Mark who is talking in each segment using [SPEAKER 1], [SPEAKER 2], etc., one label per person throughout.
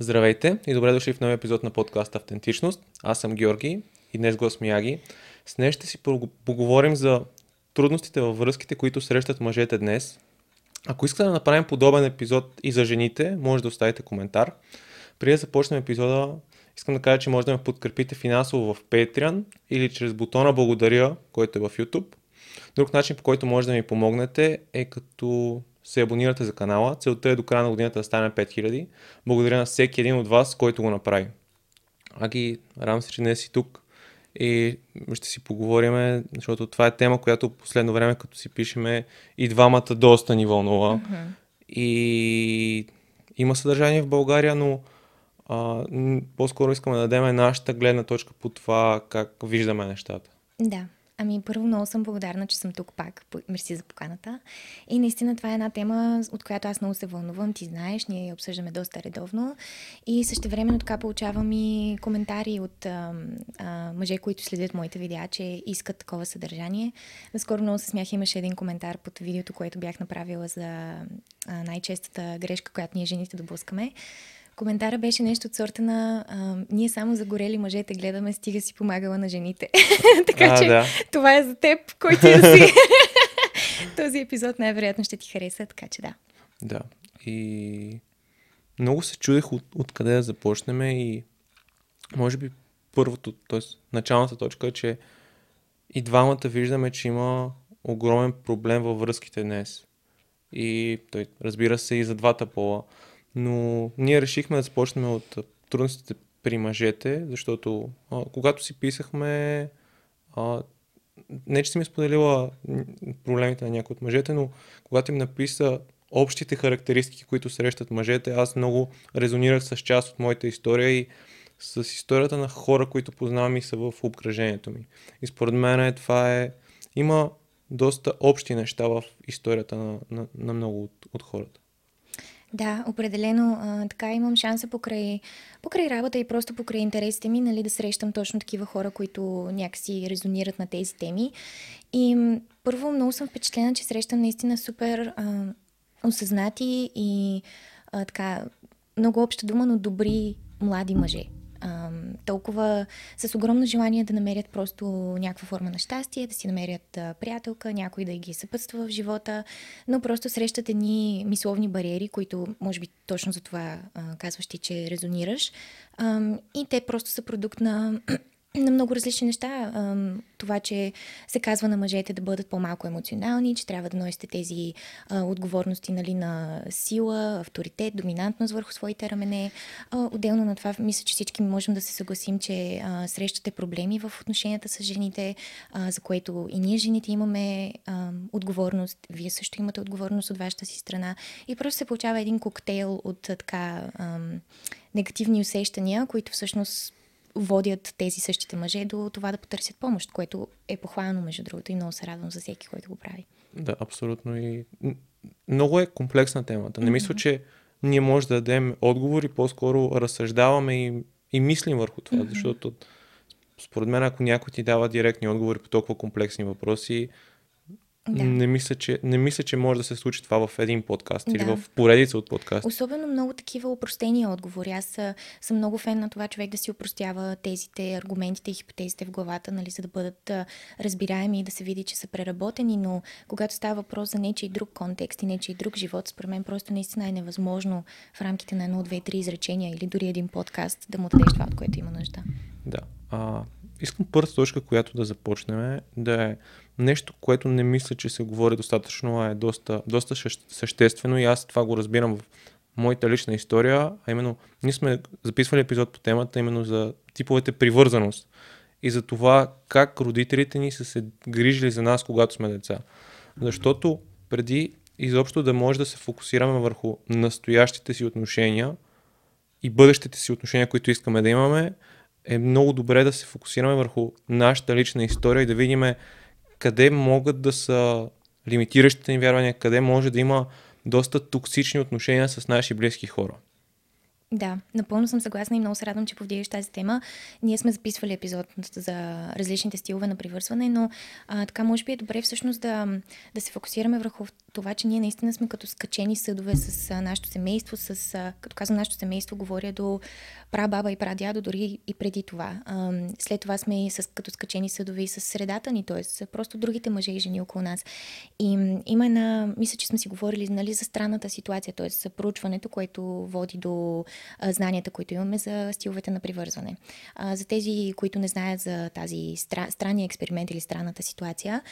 [SPEAKER 1] Здравейте и добре дошли в новия епизод на подкаст Автентичност. Аз съм Георги и днес гост Мияги. С днес ще си поговорим за трудностите във връзките, които срещат мъжете днес. Ако искате да направим подобен епизод и за жените, може да оставите коментар. Преди да започнем епизода, искам да кажа, че може да ме подкрепите финансово в Patreon или чрез бутона Благодаря, който е в YouTube. Друг начин, по който може да ми помогнете е като се абонирате за канала. Целта е до края на годината да стане 5000. Благодаря на всеки един от вас, който го направи. Аги, радвам се, че днес си тук и ще си поговорим, защото това е тема, която последно време, като си пишеме, и двамата доста ни вълнува. Uh-huh. И има съдържание в България, но а, по-скоро искаме да дадем нашата гледна точка по това как виждаме нещата.
[SPEAKER 2] Да. Ами, първо много съм благодарна, че съм тук пак. Мерси за поканата. И наистина това е една тема, от която аз много се вълнувам. Ти знаеш, ние я обсъждаме доста редовно. И също времено така получавам и коментари от а, а, мъже, които следят моите видеа, че искат такова съдържание. Наскоро много се смях, имаше един коментар под видеото, което бях направила за най-честата грешка, която ние жените допускаме. Коментара беше нещо от сорта на а, ние само за горели мъжете гледаме, стига си помагала на жените. така а, че да. това е за теб, който си. Този епизод най-вероятно ще ти хареса, така че да.
[SPEAKER 1] Да. И много се чудех от, откъде да започнем и може би първото, т.е. началната точка е, че и двамата виждаме, че има огромен проблем във връзките днес. И той, разбира се, и за двата пола. Но ние решихме да започнем от трудностите при мъжете, защото а, когато си писахме, а, не че си ми споделила проблемите на някои от мъжете, но когато им написа общите характеристики, които срещат мъжете, аз много резонирах с част от моята история и с историята на хора, които познавам и са в обкръжението ми. И според мен това е... Има доста общи неща в историята на, на, на много от, от хората.
[SPEAKER 2] Да, определено. А, така имам шанса покрай, покрай работа и просто покрай интересите ми, нали, да срещам точно такива хора, които някакси резонират на тези теми. И първо много съм впечатлена, че срещам наистина супер а, осъзнати и а, така много обща дума, но добри млади мъже толкова с огромно желание да намерят просто някаква форма на щастие, да си намерят приятелка, някой да ги съпътства в живота, но просто срещат едни мисловни бариери, които може би точно за това казваш ти, че резонираш. И те просто са продукт на на много различни неща. Това, че се казва на мъжете да бъдат по-малко емоционални, че трябва да носите тези отговорности нали, на сила, авторитет, доминантност върху своите рамене. Отделно на това, мисля, че всички можем да се съгласим, че срещате проблеми в отношенията с жените, за което и ние жените имаме отговорност. Вие също имате отговорност от вашата си страна. И просто се получава един коктейл от така негативни усещания, които всъщност водят тези същите мъже до това да потърсят помощ, което е похвално, между другото, и много се радвам за всеки, който го прави.
[SPEAKER 1] Да, абсолютно. И много е комплексна темата. Не мисля, че ние може да дадем отговори, по-скоро разсъждаваме и, и мислим върху това, защото според мен, ако някой ти дава директни отговори по толкова комплексни въпроси, да. Не, мисля, че, не мисля, че може да се случи това в един подкаст да. или в поредица от подкаст.
[SPEAKER 2] Особено много такива упростени отговори. Аз съм много фен на това човек да си упростява тезите, аргументите и хипотезите в главата, нали, за да бъдат разбираеми и да се види, че са преработени, но когато става въпрос за нечи друг контекст и нечи друг живот, според мен просто наистина е невъзможно в рамките на едно, две, три изречения или дори един подкаст да му дадеш това, от което има нужда.
[SPEAKER 1] Да. А, искам първата точка, която да започнем, да е нещо, което не мисля, че се говори достатъчно, а е доста, доста съществено и аз това го разбирам в моята лична история, а именно ние сме записвали епизод по темата именно за типовете привързаност и за това как родителите ни са се грижили за нас, когато сме деца. Защото преди изобщо да може да се фокусираме върху настоящите си отношения и бъдещите си отношения, които искаме да имаме, е много добре да се фокусираме върху нашата лична история и да видим къде могат да са лимитиращите ни вярвания, къде може да има доста токсични отношения с наши близки хора.
[SPEAKER 2] Да, напълно съм съгласна и много се радвам, че повдигаш тази тема. Ние сме записвали епизод за различните стилове на привързване, но а, така може би е добре всъщност да, да се фокусираме върху това, че ние наистина сме като скачени съдове с а, нашето семейство, с, а, като казвам нашето семейство, говоря до прабаба и прадядо, дори и преди това. А, след това сме и с, като скачени съдове и с средата ни, т.е. просто другите мъже и жени около нас. И има една, мисля, че сме си говорили нали, за странната ситуация, т.е. проучването, което води до знанията, които имаме за стиловете на привързване. За тези, които не знаят за тази стра, странния експеримент или странната ситуация,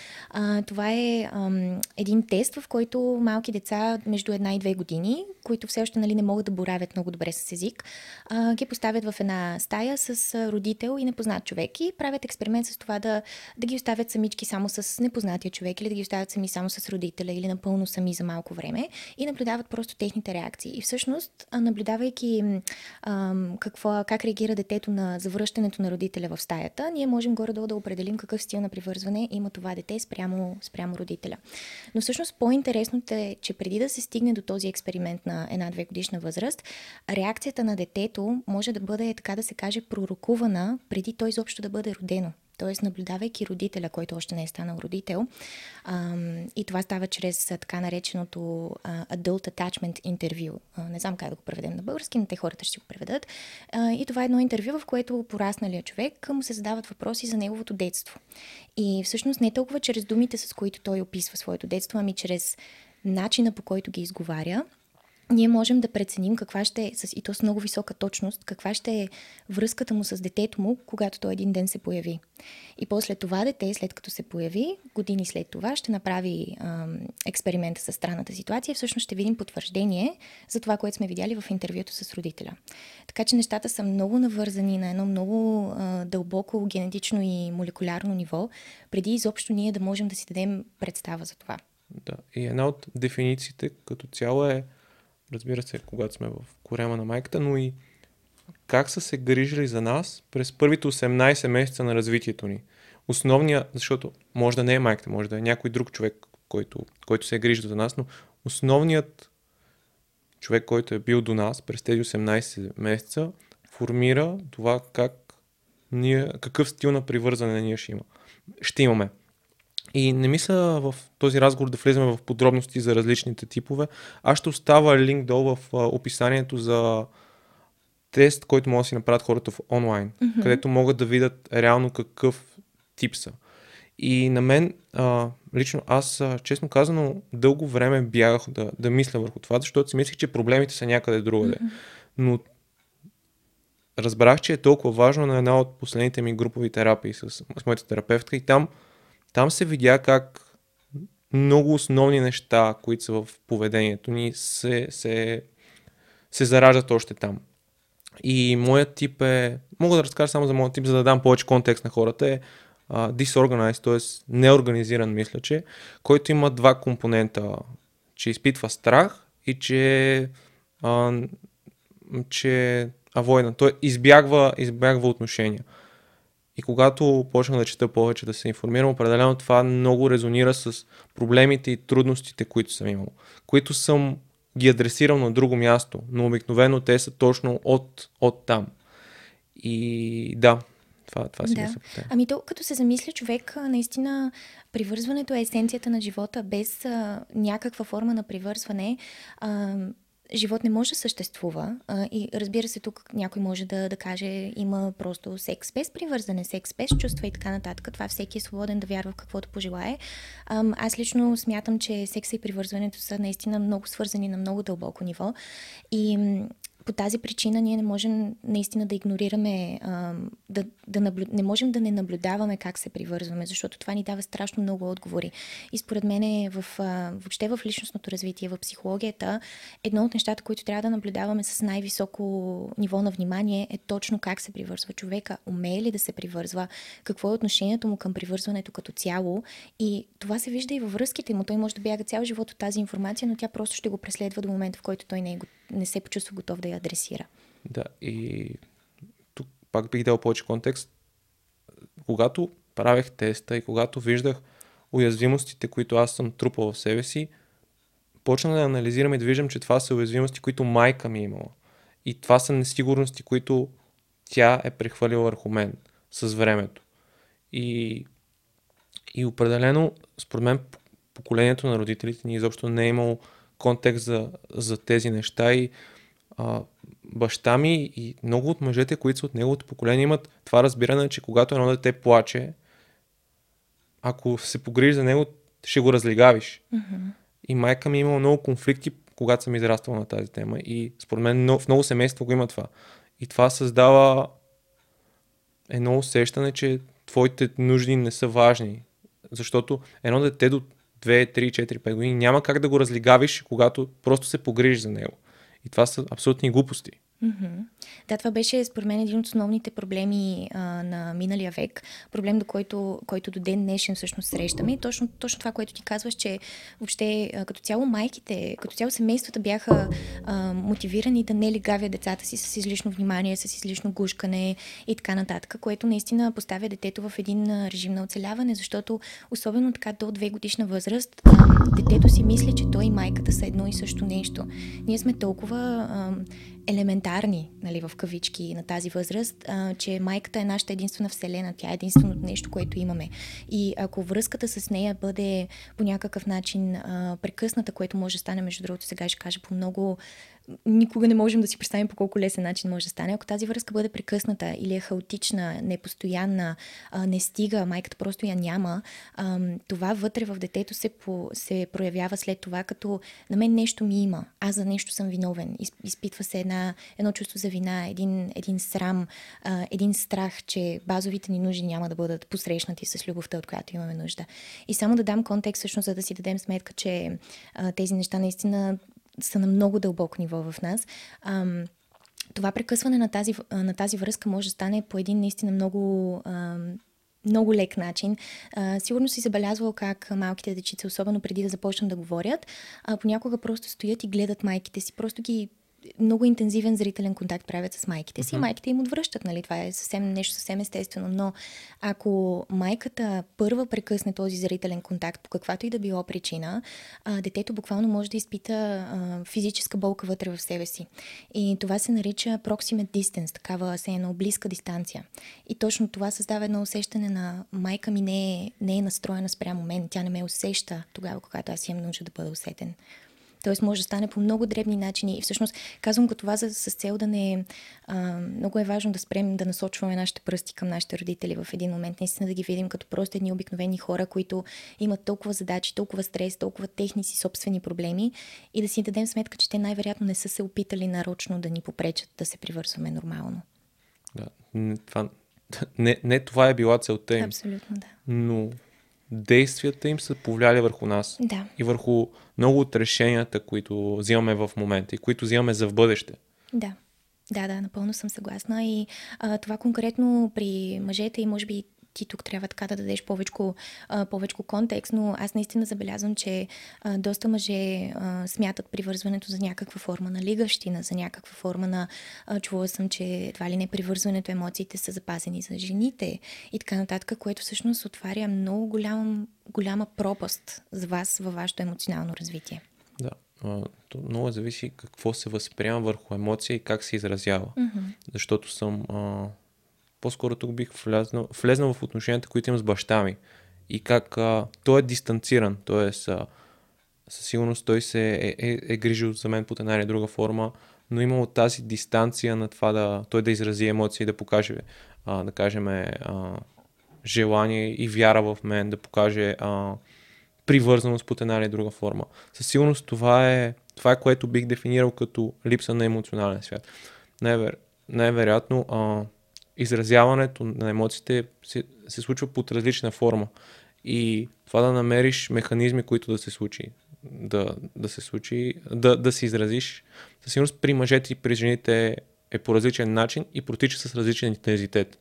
[SPEAKER 2] това е един тест, в който малки деца между една и две години, които все още нали, не могат да боравят много добре с език, ги поставят в една стая с родител и непознат човек и правят експеримент с това да, да ги оставят самички само с непознатия човек или да ги оставят сами само с родителя или напълно сами за малко време и наблюдават просто техните реакции. И всъщност, наблюдавайки а, какво, как реагира детето на завръщането на родителя в стаята, ние можем горе-долу да определим какъв стил на привързване има това дете спрямо, спрямо родителя. Но всъщност по-интересното е, че преди да се стигне до този експеримент на една-две годишна възраст, реакцията на детето може да бъде, така да се каже, пророкувана преди той изобщо да бъде родено. Т.е. наблюдавайки родителя, който още не е станал родител, ам, и това става чрез така нареченото а, Adult Attachment Interview. А, не знам как да го преведем на български, но те хората ще го преведат. А, и това е едно интервю, в което порасналия човек му се задават въпроси за неговото детство. И всъщност не толкова чрез думите, с които той описва своето детство, ами чрез начина по който ги изговаря ние можем да преценим каква ще е, и то с много висока точност, каква ще е връзката му с детето му, когато той един ден се появи. И после това дете, след като се появи, години след това, ще направи ам, експеримента с странната ситуация и всъщност ще видим потвърждение за това, което сме видяли в интервюто с родителя. Така че нещата са много навързани на едно много а, дълбоко генетично и молекулярно ниво, преди изобщо ние да можем да си дадем представа за това.
[SPEAKER 1] Да, и една от дефинициите като цяло е разбира се, когато сме в корема на майката, но и как са се грижили за нас през първите 18 месеца на развитието ни. Основният, защото може да не е майката, може да е някой друг човек, който, който се е грижил за нас, но основният човек, който е бил до нас през тези 18 месеца, формира това как ние, какъв стил на привързане ние ще, има, ще имаме. И не мисля в този разговор да влезем в подробности за различните типове. Аз ще оставя линк долу в описанието за тест, който могат да си направят хората в онлайн, mm-hmm. където могат да видят реално какъв тип са. И на мен, а, лично аз, честно казано, дълго време бягах да, да мисля върху това, защото си мислих, че проблемите са някъде другаде. Mm-hmm. Но разбрах, че е толкова важно на една от последните ми групови терапии с, с моята терапевтка и там там се видя как много основни неща, които са в поведението ни, се, се, се зараждат още там. И моят тип е, мога да разкажа само за моят тип, за да дам повече контекст на хората, е uh, disorganized, т.е. неорганизиран, мисля, че, който има два компонента, че изпитва страх и че, uh, че авойна, той избягва, избягва отношения. И когато почнах да чета повече, да се информирам, определено това много резонира с проблемите и трудностите, които съм имал, които съм ги адресирал на друго място, но обикновено те са точно от, от там. И да, това, това си да. мисля по
[SPEAKER 2] Ами то, като се замисля човек, наистина привързването е есенцията на живота. Без а, някаква форма на привързване, а, живот не може да съществува. А, и разбира се, тук някой може да, да каже, има просто секс без привързане, секс без чувства и така нататък. Това всеки е свободен да вярва в каквото пожелае. А, аз лично смятам, че секса и привързването са наистина много свързани на много дълбоко ниво. И по тази причина ние не можем наистина да игнорираме, да, да наблю... не можем да не наблюдаваме как се привързваме, защото това ни дава страшно много отговори. И според мен е в, въобще в личностното развитие, в психологията, едно от нещата, които трябва да наблюдаваме с най-високо ниво на внимание е точно как се привързва човека, умее ли да се привързва, какво е отношението му към привързването като цяло. И това се вижда и във връзките му. Той може да бяга цял живот от тази информация, но тя просто ще го преследва до момента, в който той не, е, не се почувства готов да я адресира.
[SPEAKER 1] Да, и тук пак бих дал повече контекст. Когато правех теста и когато виждах уязвимостите, които аз съм трупал в себе си, почна да анализирам и да виждам, че това са уязвимости, които майка ми е имала. И това са несигурности, които тя е прехвалила върху мен с времето. И, и определено, според мен, поколението на родителите ни изобщо не е имало контекст за, за тези неща и а, баща ми и много от мъжете, които са от неговото поколение, имат това разбиране, че когато едно дете плаче, ако се погрижи за него, ще го разлигавиш.
[SPEAKER 2] Mm-hmm.
[SPEAKER 1] И майка ми е имала много конфликти, когато съм израствал на тази тема. И според мен в много семейства го има това. И това създава едно усещане, че твоите нужди не са важни. Защото едно дете до 2, 3, 4, 5 години няма как да го разлигавиш, когато просто се погрижиш за него. И това са абсолютни глупости.
[SPEAKER 2] Mm-hmm. Да, това беше според мен един от основните проблеми а, на миналия век. Проблем, до който, който до ден днешен всъщност срещаме. И точно, точно това, което ти казваш, че въобще а, като цяло майките, като цяло семействата бяха а, мотивирани да не лигавят децата си с излишно внимание, с излишно гушкане и така нататък, което наистина поставя детето в един режим на оцеляване, защото особено така до две годишна възраст, а, детето си мисли, че той и майката са едно и също нещо. Ние сме толкова а, елементарни, нали, в кавички на тази възраст, а, че майката е нашата единствена вселена, тя е единственото нещо, което имаме. И ако връзката с нея бъде по някакъв начин а, прекъсната, което може да стане, между другото, сега ще кажа по много никога не можем да си представим по колко лесен начин може да стане. Ако тази връзка бъде прекъсната или е хаотична, непостоянна, не стига, майката просто я няма, това вътре в детето се, по, се проявява след това, като на мен нещо ми има, аз за нещо съм виновен. Изпитва се една, едно чувство за вина, един, един срам, един страх, че базовите ни нужди няма да бъдат посрещнати с любовта, от която имаме нужда. И само да дам контекст, всъщност, за да си дадем сметка, че тези неща наистина са на много дълбоко ниво в нас. Ам, това прекъсване на тази, на тази връзка може да стане по един наистина много ам, много лек начин. А, сигурно си забелязвал как малките дечица, особено преди да започнат да говорят, а, понякога просто стоят и гледат майките си, просто ги много интензивен зрителен контакт правят с майките си. Uh-huh. Майките им отвръщат, нали? Това е съвсем нещо съвсем естествено. Но ако майката първа прекъсне този зрителен контакт по каквато и да било причина, а, детето буквално може да изпита а, физическа болка вътре в себе си. И това се нарича proximate distance, такава се едно близка дистанция. И точно това създава едно усещане на майка ми не е, не е настроена спрямо мен. Тя не ме усеща тогава, когато аз имам нужда да бъда усетен. Тоест може да стане по много дребни начини. И всъщност казвам го това за, с цел да не... А, много е важно да спрем да насочваме нашите пръсти към нашите родители в един момент. Наистина да ги видим като просто едни обикновени хора, които имат толкова задачи, толкова стрес, толкова техни си собствени проблеми и да си дадем сметка, че те най-вероятно не са се опитали нарочно да ни попречат да се привързваме нормално.
[SPEAKER 1] Да, не, това, не, не това е била целта им.
[SPEAKER 2] Абсолютно, да.
[SPEAKER 1] Но действията им са повлияли върху нас.
[SPEAKER 2] Да.
[SPEAKER 1] И върху много от решенията, които взимаме в момента и които взимаме за в бъдеще.
[SPEAKER 2] Да. Да, да, напълно съм съгласна. И а, това конкретно при мъжете и може би ти тук трябва така да дадеш повече контекст, но аз наистина забелязвам, че доста мъже смятат привързването за някаква форма на лигащина, за някаква форма на... Чувала съм, че едва ли не привързването, емоциите са запазени за жените и така нататък, което всъщност отваря много голям, голяма пропаст за вас във вашето емоционално развитие.
[SPEAKER 1] Да. То много зависи какво се възприема върху емоция и как се изразява.
[SPEAKER 2] Mm-hmm.
[SPEAKER 1] Защото съм а, по-скоро тук бих влезнал, влезнал в отношенията, които имам с баща ми. И как а, той е дистанциран, т.е. със сигурност той се е, е, е грижил за мен под една или друга форма, но имало тази дистанция на това да той да изрази емоции, да покаже, а, да кажем, а, желание и вяра в мен, да покаже а, привързаност под една или друга форма. Със сигурност това е, това е което бих дефинирал като липса на емоционален свят. Най-вер, най-вероятно а, изразяването на емоциите се, се случва под различна форма. И това да намериш механизми, които да се случи, да, да се случи, да, да се изразиш, със сигурност при мъжете и при жените е по различен начин и протича с различен интензитет.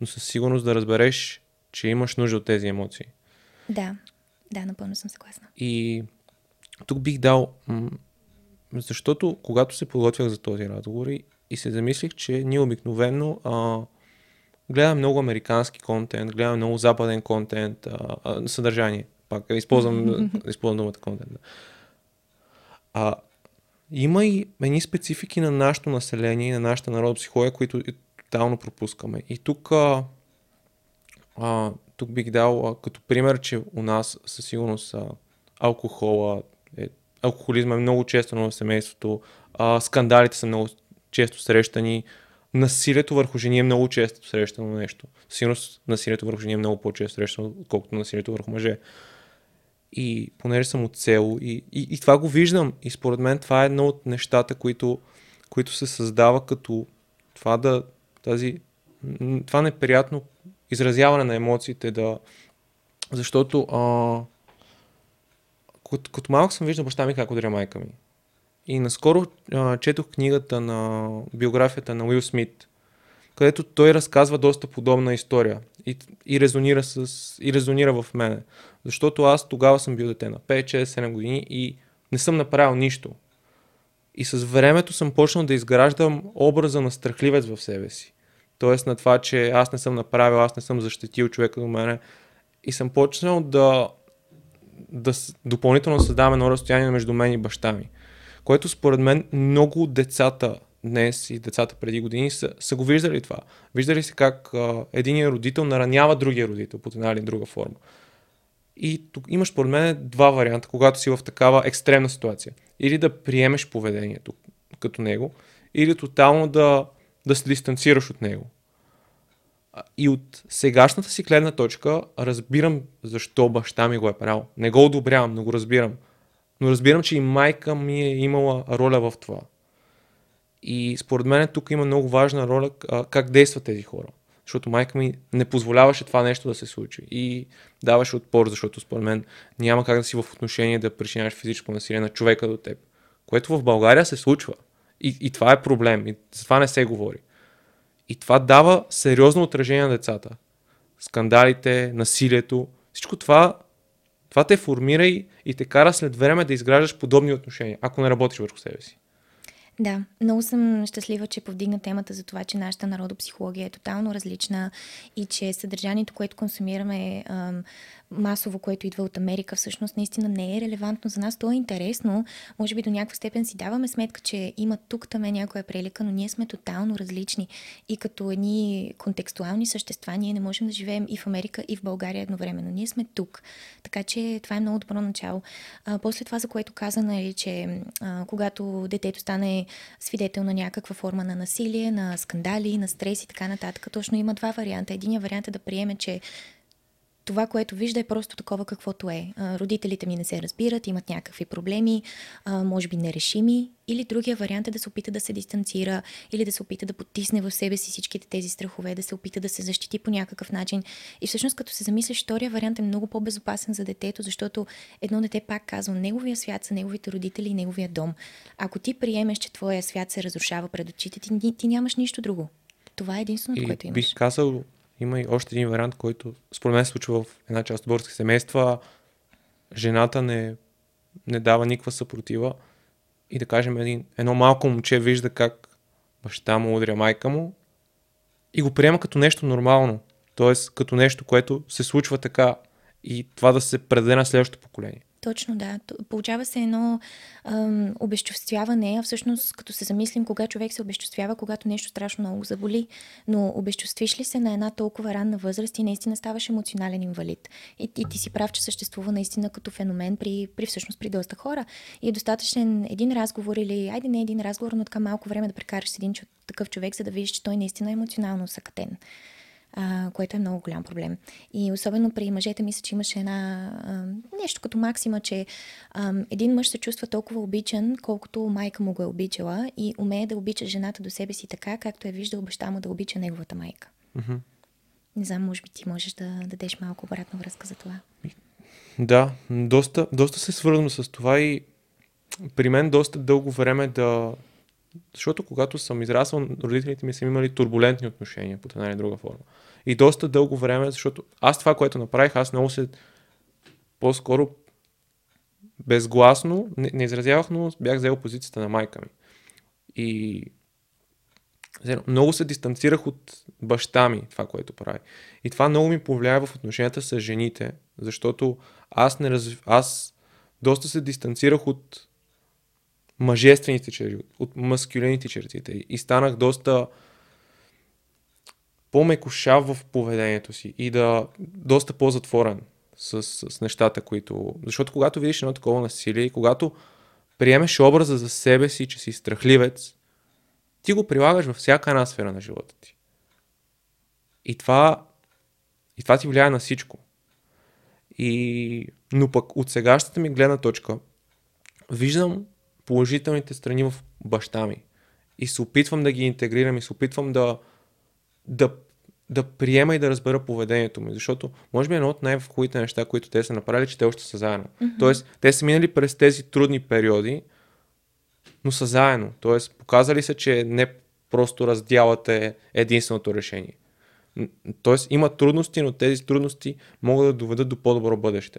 [SPEAKER 1] Но със сигурност да разбереш, че имаш нужда от тези емоции.
[SPEAKER 2] Да, да, напълно съм съгласна.
[SPEAKER 1] И тук бих дал, защото когато се подготвях за този разговор и, и се замислих, че ние обикновено а, гледам много американски контент, гледам много западен контент, а, а, съдържание. Пак използвам, използвам думата контент. А, има и едни специфики на нашето население, на нашата народопсихология, които тотално пропускаме. И тук, а, а, тук бих дал а, като пример, че у нас със сигурност а, алкохола, е, алкохолизма е много често в семейството, а, скандалите са много често срещани, насилието върху жени е много често срещано нещо. Сигурно насилието върху жени е много по-често срещано, отколкото насилието върху мъже. И понеже съм от село и, и, и това го виждам. И според мен това е едно от нещата, които, които се създава като това да тази това неприятно изразяване на емоциите да защото а, като, като малък съм виждал баща ми как удря майка ми. И наскоро а, четох книгата на биографията на Уил Смит, където той разказва доста подобна история и, и, резонира, с, и резонира в мене. Защото аз тогава съм бил дете на 5, 6, 7 години и не съм направил нищо. И с времето съм почнал да изграждам образа на страхливец в себе си. Тоест на това, че аз не съм направил, аз не съм защитил човека до мене. И съм почнал да, да допълнително създавам едно разстояние между мен и баща ми което според мен много децата днес и децата преди години са, са го виждали това. Виждали се как а, единият родител наранява другия родител под една или друга форма. И тук имаш според мен два варианта, когато си в такава екстремна ситуация. Или да приемеш поведението като него, или тотално да, да се дистанцираш от него. И от сегашната си гледна точка разбирам защо баща ми го е правил. Не го одобрявам, но го разбирам. Но разбирам, че и майка ми е имала роля в това. И според мен тук има много важна роля как действат тези хора. Защото майка ми не позволяваше това нещо да се случи. И даваше отпор, защото според мен няма как да си в отношение да причиняваш физическо насилие на човека до теб. Което в България се случва. И, и това е проблем. И за това не се говори. И това дава сериозно отражение на децата. Скандалите, насилието, всичко това това те формира и, и те кара след време да изграждаш подобни отношения, ако не работиш върху себе си.
[SPEAKER 2] Да, много съм щастлива, че повдигна темата за това, че нашата народопсихология е тотално различна и че съдържанието, което консумираме, масово, което идва от Америка, всъщност наистина не е релевантно за нас. То е интересно. Може би до някаква степен си даваме сметка, че има тук там е някоя прелика, но ние сме тотално различни. И като едни контекстуални същества, ние не можем да живеем и в Америка, и в България едновременно. Ние сме тук. Така че това е много добро начало. А, после това, за което каза, нали, че а, когато детето стане свидетел на някаква форма на насилие, на скандали, на стрес и така нататък, точно има два варианта. Единият вариант е да приеме, че това, което вижда е просто такова каквото е. родителите ми не се разбират, имат някакви проблеми, може би нерешими, или другия вариант е да се опита да се дистанцира, или да се опита да потисне в себе си всичките тези страхове, да се опита да се защити по някакъв начин. И всъщност, като се замислиш, втория вариант е много по-безопасен за детето, защото едно дете, пак казвам, неговия свят са неговите родители и неговия дом. Ако ти приемеш, че твоя свят се разрушава пред очите ти, ти нямаш нищо друго. Това е единственото, което имаш.
[SPEAKER 1] Бих казал, има и още един вариант, който според мен се случва в една част от български семейства. Жената не, не дава никаква съпротива и да кажем един, едно малко момче вижда как баща му удря майка му и го приема като нещо нормално. т.е. като нещо, което се случва така и това да се предаде на следващото поколение.
[SPEAKER 2] Точно, да. Получава се едно ам, обезчувствяване, а всъщност като се замислим кога човек се обезчувствява, когато нещо страшно много заболи, но обезчувствиш ли се на една толкова ранна възраст и наистина ставаш емоционален инвалид. И, и ти си прав, че съществува наистина като феномен при, при всъщност при доста хора. И е достатъчен един разговор или, айде не един разговор, но така малко време да прекараш с един такъв човек, за да видиш, че той наистина е емоционално съкатен а, което е много голям проблем. И особено при мъжете мисля, че имаше една а, нещо като максима, че а, един мъж се чувства толкова обичан, колкото майка му го е обичала и умее да обича жената до себе си така, както е виждал баща му да обича неговата майка.
[SPEAKER 1] Mm-hmm.
[SPEAKER 2] Не знам, може би ти можеш да дадеш малко обратна връзка за това.
[SPEAKER 1] Да, доста, доста се свързано с това и при мен доста дълго време да... Защото когато съм израсъл, родителите ми са имали турбулентни отношения под една или друга форма. И доста дълго време, защото аз това, което направих, аз много се по-скоро безгласно, не, не изразявах, но бях взел позицията на майка ми. И много се дистанцирах от баща ми, това, което прави. И това много ми повлияе в отношенията с жените, защото аз не разв... аз доста се дистанцирах от мъжествените черти, от маскюлените чертите и станах доста по-мекошав в поведението си и да доста по-затворен с, с нещата, които... Защото когато видиш едно такова насилие и когато приемеш образа за себе си, че си страхливец, ти го прилагаш във всяка една сфера на живота ти. И това, и това ти влияе на всичко. И, но пък от сегашната ми гледна точка, виждам положителните страни в баща ми. И се опитвам да ги интегрирам и се опитвам да, да, да приема и да разбера поведението ми. Защото, може би, едно от най-хубавите неща, които те са направили, че те още са заедно. Mm-hmm. Тоест, те са минали през тези трудни периоди, но са заедно. Тоест, показали се, че не просто раздялате единственото решение. Тоест, има трудности, но тези трудности могат да доведат до по-добро бъдеще.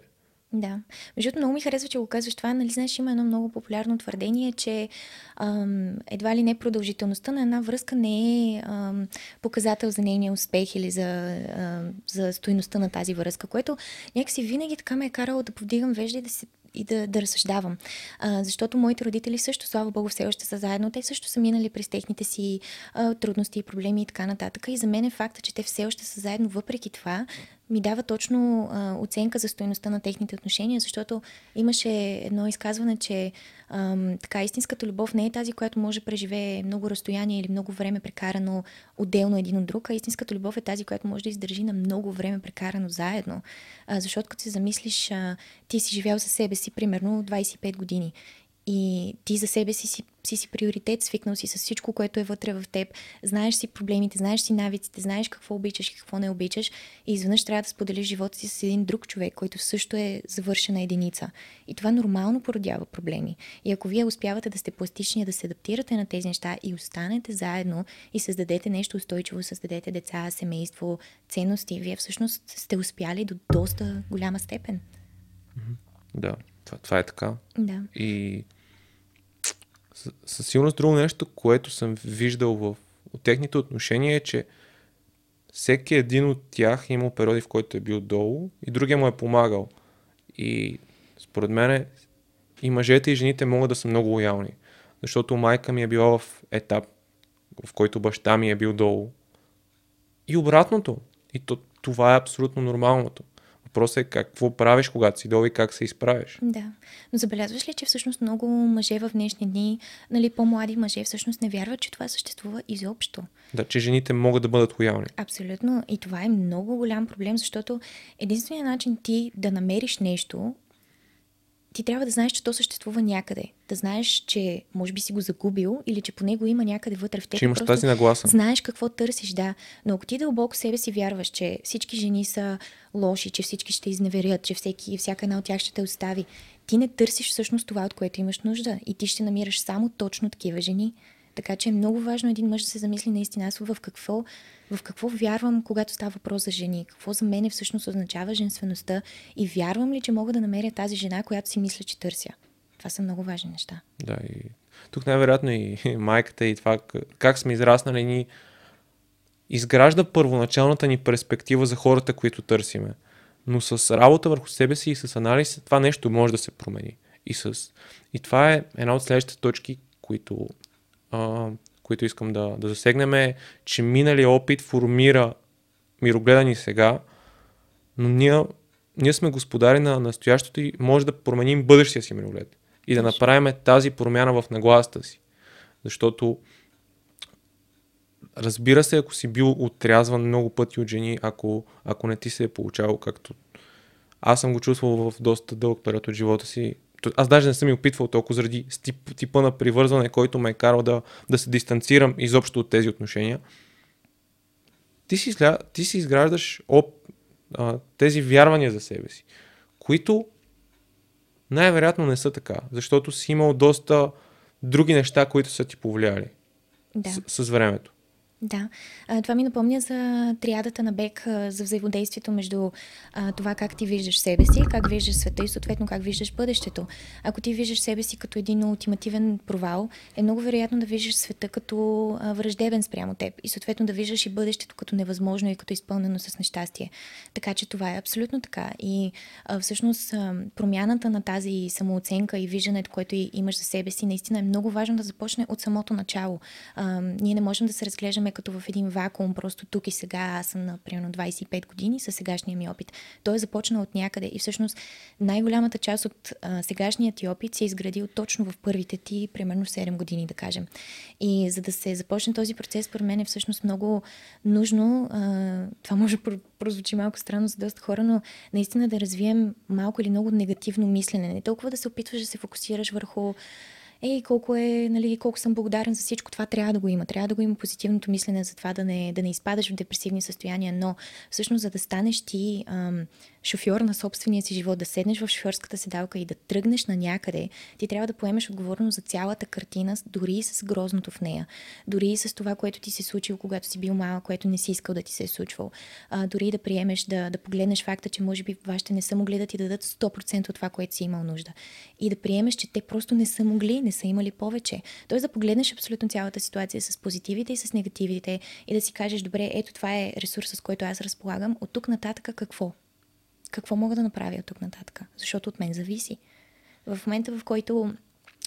[SPEAKER 2] Да. Между много ми харесва, че го казваш това. Нали знаеш, има едно много популярно твърдение, че ам, едва ли не продължителността на една връзка не е ам, показател за нейния успех или за, ам, за стоеността на тази връзка, което някакси винаги така ме е карало да повдигам вежда и да се и да, да разсъждавам. А, защото моите родители също, слава богу, все още са заедно. Те също са минали през техните си а, трудности и проблеми и така нататък. И за мен е факта, че те все още са заедно, въпреки това, ми дава точно а, оценка за стоеността на техните отношения, защото имаше едно изказване, че ам, така истинската любов не е тази, която може да преживее много разстояние или много време прекарано отделно един от друг, а истинската любов е тази, която може да издържи на много време прекарано заедно. А, защото като се замислиш, а, ти си живял със себе си примерно 25 години и ти за себе си си, си си приоритет, свикнал си с всичко, което е вътре в теб, знаеш си проблемите, знаеш си навиците, знаеш какво обичаш и какво не обичаш и изведнъж трябва да споделиш живота си с един друг човек, който също е завършена единица. И това нормално породява проблеми. И ако вие успявате да сте пластични, да се адаптирате на тези неща и останете заедно и създадете нещо устойчиво, създадете деца, семейство, ценности, вие всъщност сте успяли до доста голяма степен.
[SPEAKER 1] Да, това, това е така.
[SPEAKER 2] Да.
[SPEAKER 1] И със сигурност друго нещо, което съм виждал в от техните отношения е, че всеки един от тях е имал периоди, в който е бил долу и другия му е помагал. И според мен и мъжете и жените могат да са много лоялни. Защото майка ми е била в етап, в който баща ми е бил долу. И обратното. И то, това е абсолютно нормалното. Въпросът е какво правиш, когато си долу и как се изправиш.
[SPEAKER 2] Да. Но забелязваш ли, че всъщност много мъже в днешни дни, нали, по-млади мъже, всъщност не вярват, че това съществува изобщо?
[SPEAKER 1] Да, че жените могат да бъдат лоялни.
[SPEAKER 2] Абсолютно. И това е много голям проблем, защото единственият начин ти да намериш нещо, ти трябва да знаеш, че то съществува някъде. Да знаеш, че може би си го загубил или че по него има някъде вътре в теб.
[SPEAKER 1] Че имаш тази нагласа.
[SPEAKER 2] Знаеш какво търсиш, да. Но ако ти дълбоко себе си вярваш, че всички жени са лоши, че всички ще изневерят, че всеки, всяка една от тях ще те остави, ти не търсиш всъщност това, от което имаш нужда. И ти ще намираш само точно такива жени. Така че е много важно един мъж да се замисли наистина аз в какво, в какво вярвам, когато става въпрос за жени. Какво за мен всъщност означава женствеността и вярвам ли, че мога да намеря тази жена, която си мисля, че търся. Това са много важни неща.
[SPEAKER 1] Да, и тук най-вероятно и майката и това как сме израснали ни изгражда първоначалната ни перспектива за хората, които търсиме. Но с работа върху себе си и с анализ това нещо може да се промени. И, с... и това е една от следващите точки, които а, които искам да, да засегнем е, че миналия опит формира мирогледани сега, но ние, ние сме господари на настоящото и може да променим бъдещия си мироглед. И да направим тази промяна в нагласата си. Защото разбира се, ако си бил отрязван много пъти от жени, ако, ако не ти се е получавало както аз съм го чувствал в доста дълъг период от живота си, аз даже не съм ми опитвал толкова заради тип, типа на привързване, който ме е карал да, да се дистанцирам изобщо от тези отношения. Ти си, ти си изграждаш оп, а, тези вярвания за себе си, които най-вероятно не са така, защото си имал доста други неща, които са ти повлияли
[SPEAKER 2] да.
[SPEAKER 1] с, с времето.
[SPEAKER 2] Да, а, това ми напомня за триадата на Бек, за взаимодействието между а, това как ти виждаш себе си, как виждаш света и съответно как виждаш бъдещето. Ако ти виждаш себе си като един ултимативен провал, е много вероятно да виждаш света като а, враждебен спрямо теб и съответно да виждаш и бъдещето като невъзможно и като изпълнено с нещастие. Така че това е абсолютно така. И а, всъщност а, промяната на тази самооценка и виждането, което имаш за себе си, наистина е много важно да започне от самото начало. А, ние не можем да се разглеждаме като в един вакуум, просто тук и сега, аз съм на примерно 25 години със сегашния ми опит. Той е започнал от някъде и всъщност най-голямата част от а, сегашният ти опит се е изградил точно в първите ти, примерно 7 години, да кажем. И за да се започне този процес, според мен е всъщност много нужно, а, това може да прозвучи малко странно за доста хора, но наистина да развием малко или много негативно мислене. Не толкова да се опитваш да се фокусираш върху ей, колко е, нали, колко съм благодарен за всичко, това трябва да го има. Трябва да го има позитивното мислене за това да не, да не изпадаш в депресивни състояния, но всъщност за да станеш ти ам, шофьор на собствения си живот, да седнеш в шофьорската седалка и да тръгнеш на някъде, ти трябва да поемеш отговорност за цялата картина, дори и с грозното в нея. Дори и с това, което ти се е случило, когато си бил малък, което не си искал да ти се е случвало. А, дори да приемеш, да, да погледнеш факта, че може би вашите не са могли да ти дадат 100% от това, което си имал нужда. И да приемеш, че те просто не са могли, не са имали повече. Тоест да погледнеш абсолютно цялата ситуация с позитивите и с негативите и да си кажеш, добре, ето това е ресурс, с който аз разполагам. От тук нататък какво? Какво мога да направя от тук нататък? Защото от мен зависи. В момента, в който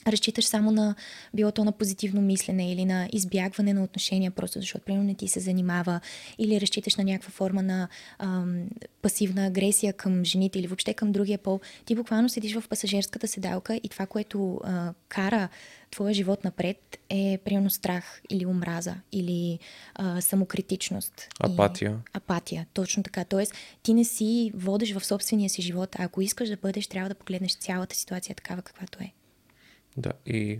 [SPEAKER 2] разчиташ само на било то на позитивно мислене или на избягване на отношения, просто защото примерно не ти се занимава, или разчиташ на някаква форма на ам, пасивна агресия към жените или въобще към другия пол, ти буквално седиш в пасажирската седалка и това, което а, кара твоя живот напред е примерно страх или омраза или а, самокритичност.
[SPEAKER 1] Апатия.
[SPEAKER 2] И, апатия, точно така. Тоест, ти не си водиш в собствения си живот, а ако искаш да бъдеш, трябва да погледнеш цялата ситуация такава, каквато е.
[SPEAKER 1] Да, и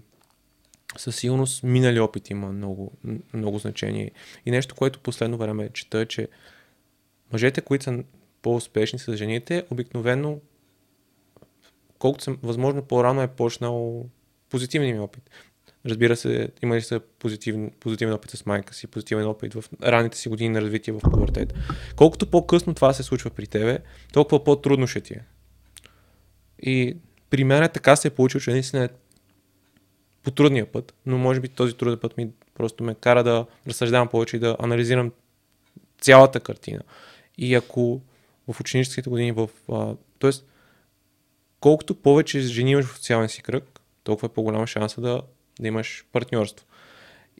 [SPEAKER 1] със сигурност минали опит има много, много значение. И нещо, което последно време чета е, че мъжете, които са по-успешни с жените, обикновено колкото съм, възможно по-рано е почнал позитивния ми опит. Разбира се, имали са позитивен, позитивен опит с майка си, позитивен опит в ранните си години на развитие в пубертет. Колкото по-късно това се случва при тебе, толкова по-трудно ще ти е. И при мен е така се е получил, че наистина е по трудния път, но може би този труден път ми просто ме кара да разсъждавам повече и да анализирам цялата картина. И ако в ученическите години, в, а, т.е. колкото повече жени имаш в социалния си кръг, толкова е по-голяма шанса да, да имаш партньорство.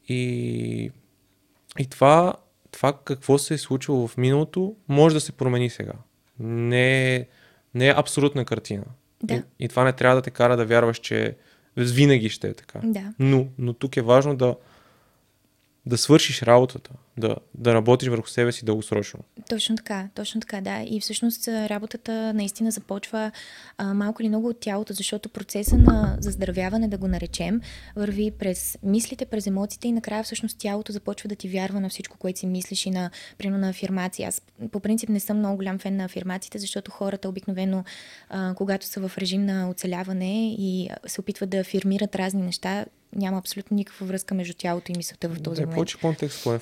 [SPEAKER 1] И, и това, това какво се е случило в миналото, може да се промени сега. Не е, не е абсолютна картина.
[SPEAKER 2] Да.
[SPEAKER 1] И, и това не трябва да те кара да вярваш, че винаги ще е така.
[SPEAKER 2] Да.
[SPEAKER 1] Но, но тук е важно да, да свършиш работата, да, да работиш върху себе си дългосрочно.
[SPEAKER 2] Точно така, точно така, да. И всъщност работата наистина започва а, малко или много от тялото, защото процеса на заздравяване, да го наречем, върви през мислите, през емоциите и накрая всъщност тялото започва да ти вярва на всичко, което си мислиш и на, примерно, на афирмации. Аз по принцип не съм много голям фен на афирмациите, защото хората обикновено, а, когато са в режим на оцеляване и се опитват да афирмират разни неща, няма абсолютно никаква връзка между тялото и мисълта в този
[SPEAKER 1] да,
[SPEAKER 2] момент.
[SPEAKER 1] Повече контекст, какво е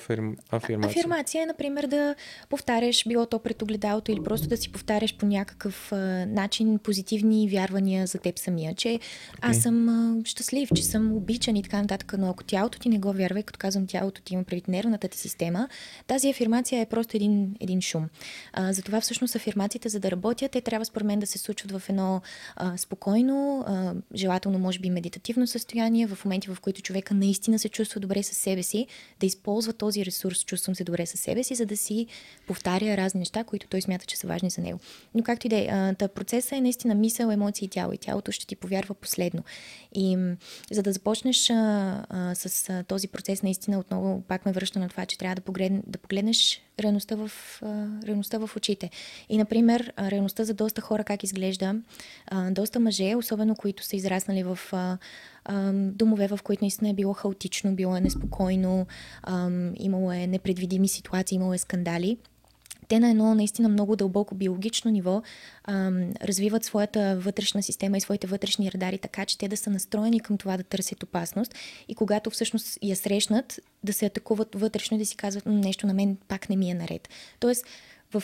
[SPEAKER 1] афирмация?
[SPEAKER 2] Афирмация е, например, да повтаряш било то пред огледалото или просто да си повтаряш по някакъв а, начин позитивни вярвания за теб самия, че okay. аз съм а, щастлив, че съм обичан и така нататък. Но ако тялото ти не го вярва, и като казвам тялото ти има предвид нервната ти система, тази афирмация е просто един, един шум. А, затова всъщност афирмациите, за да работят, те трябва според мен да се случват в едно а, спокойно, а, желателно може би медитативно състояние, в момент моменти, в които човека наистина се чувства добре със себе си, да използва този ресурс, чувствам се добре със себе си, за да си повтаря разни неща, които той смята, че са важни за него. Но както и да е, процесът е наистина мисъл, емоции и тяло. И тялото ще ти повярва последно. И за да започнеш а, а, с а, този процес, наистина отново пак ме връща на това, че трябва да, поглед, да погледнеш реалността в, реалността в очите. И, например, реалността за доста хора как изглежда. Доста мъже, особено които са израснали в домове, в които наистина е било хаотично, било е неспокойно, имало е непредвидими ситуации, имало е скандали те на едно наистина много дълбоко биологично ниво ам, развиват своята вътрешна система и своите вътрешни радари, така че те да са настроени към това да търсят опасност и когато всъщност я срещнат, да се атакуват вътрешно и да си казват нещо на мен пак не ми е наред. Тоест, в,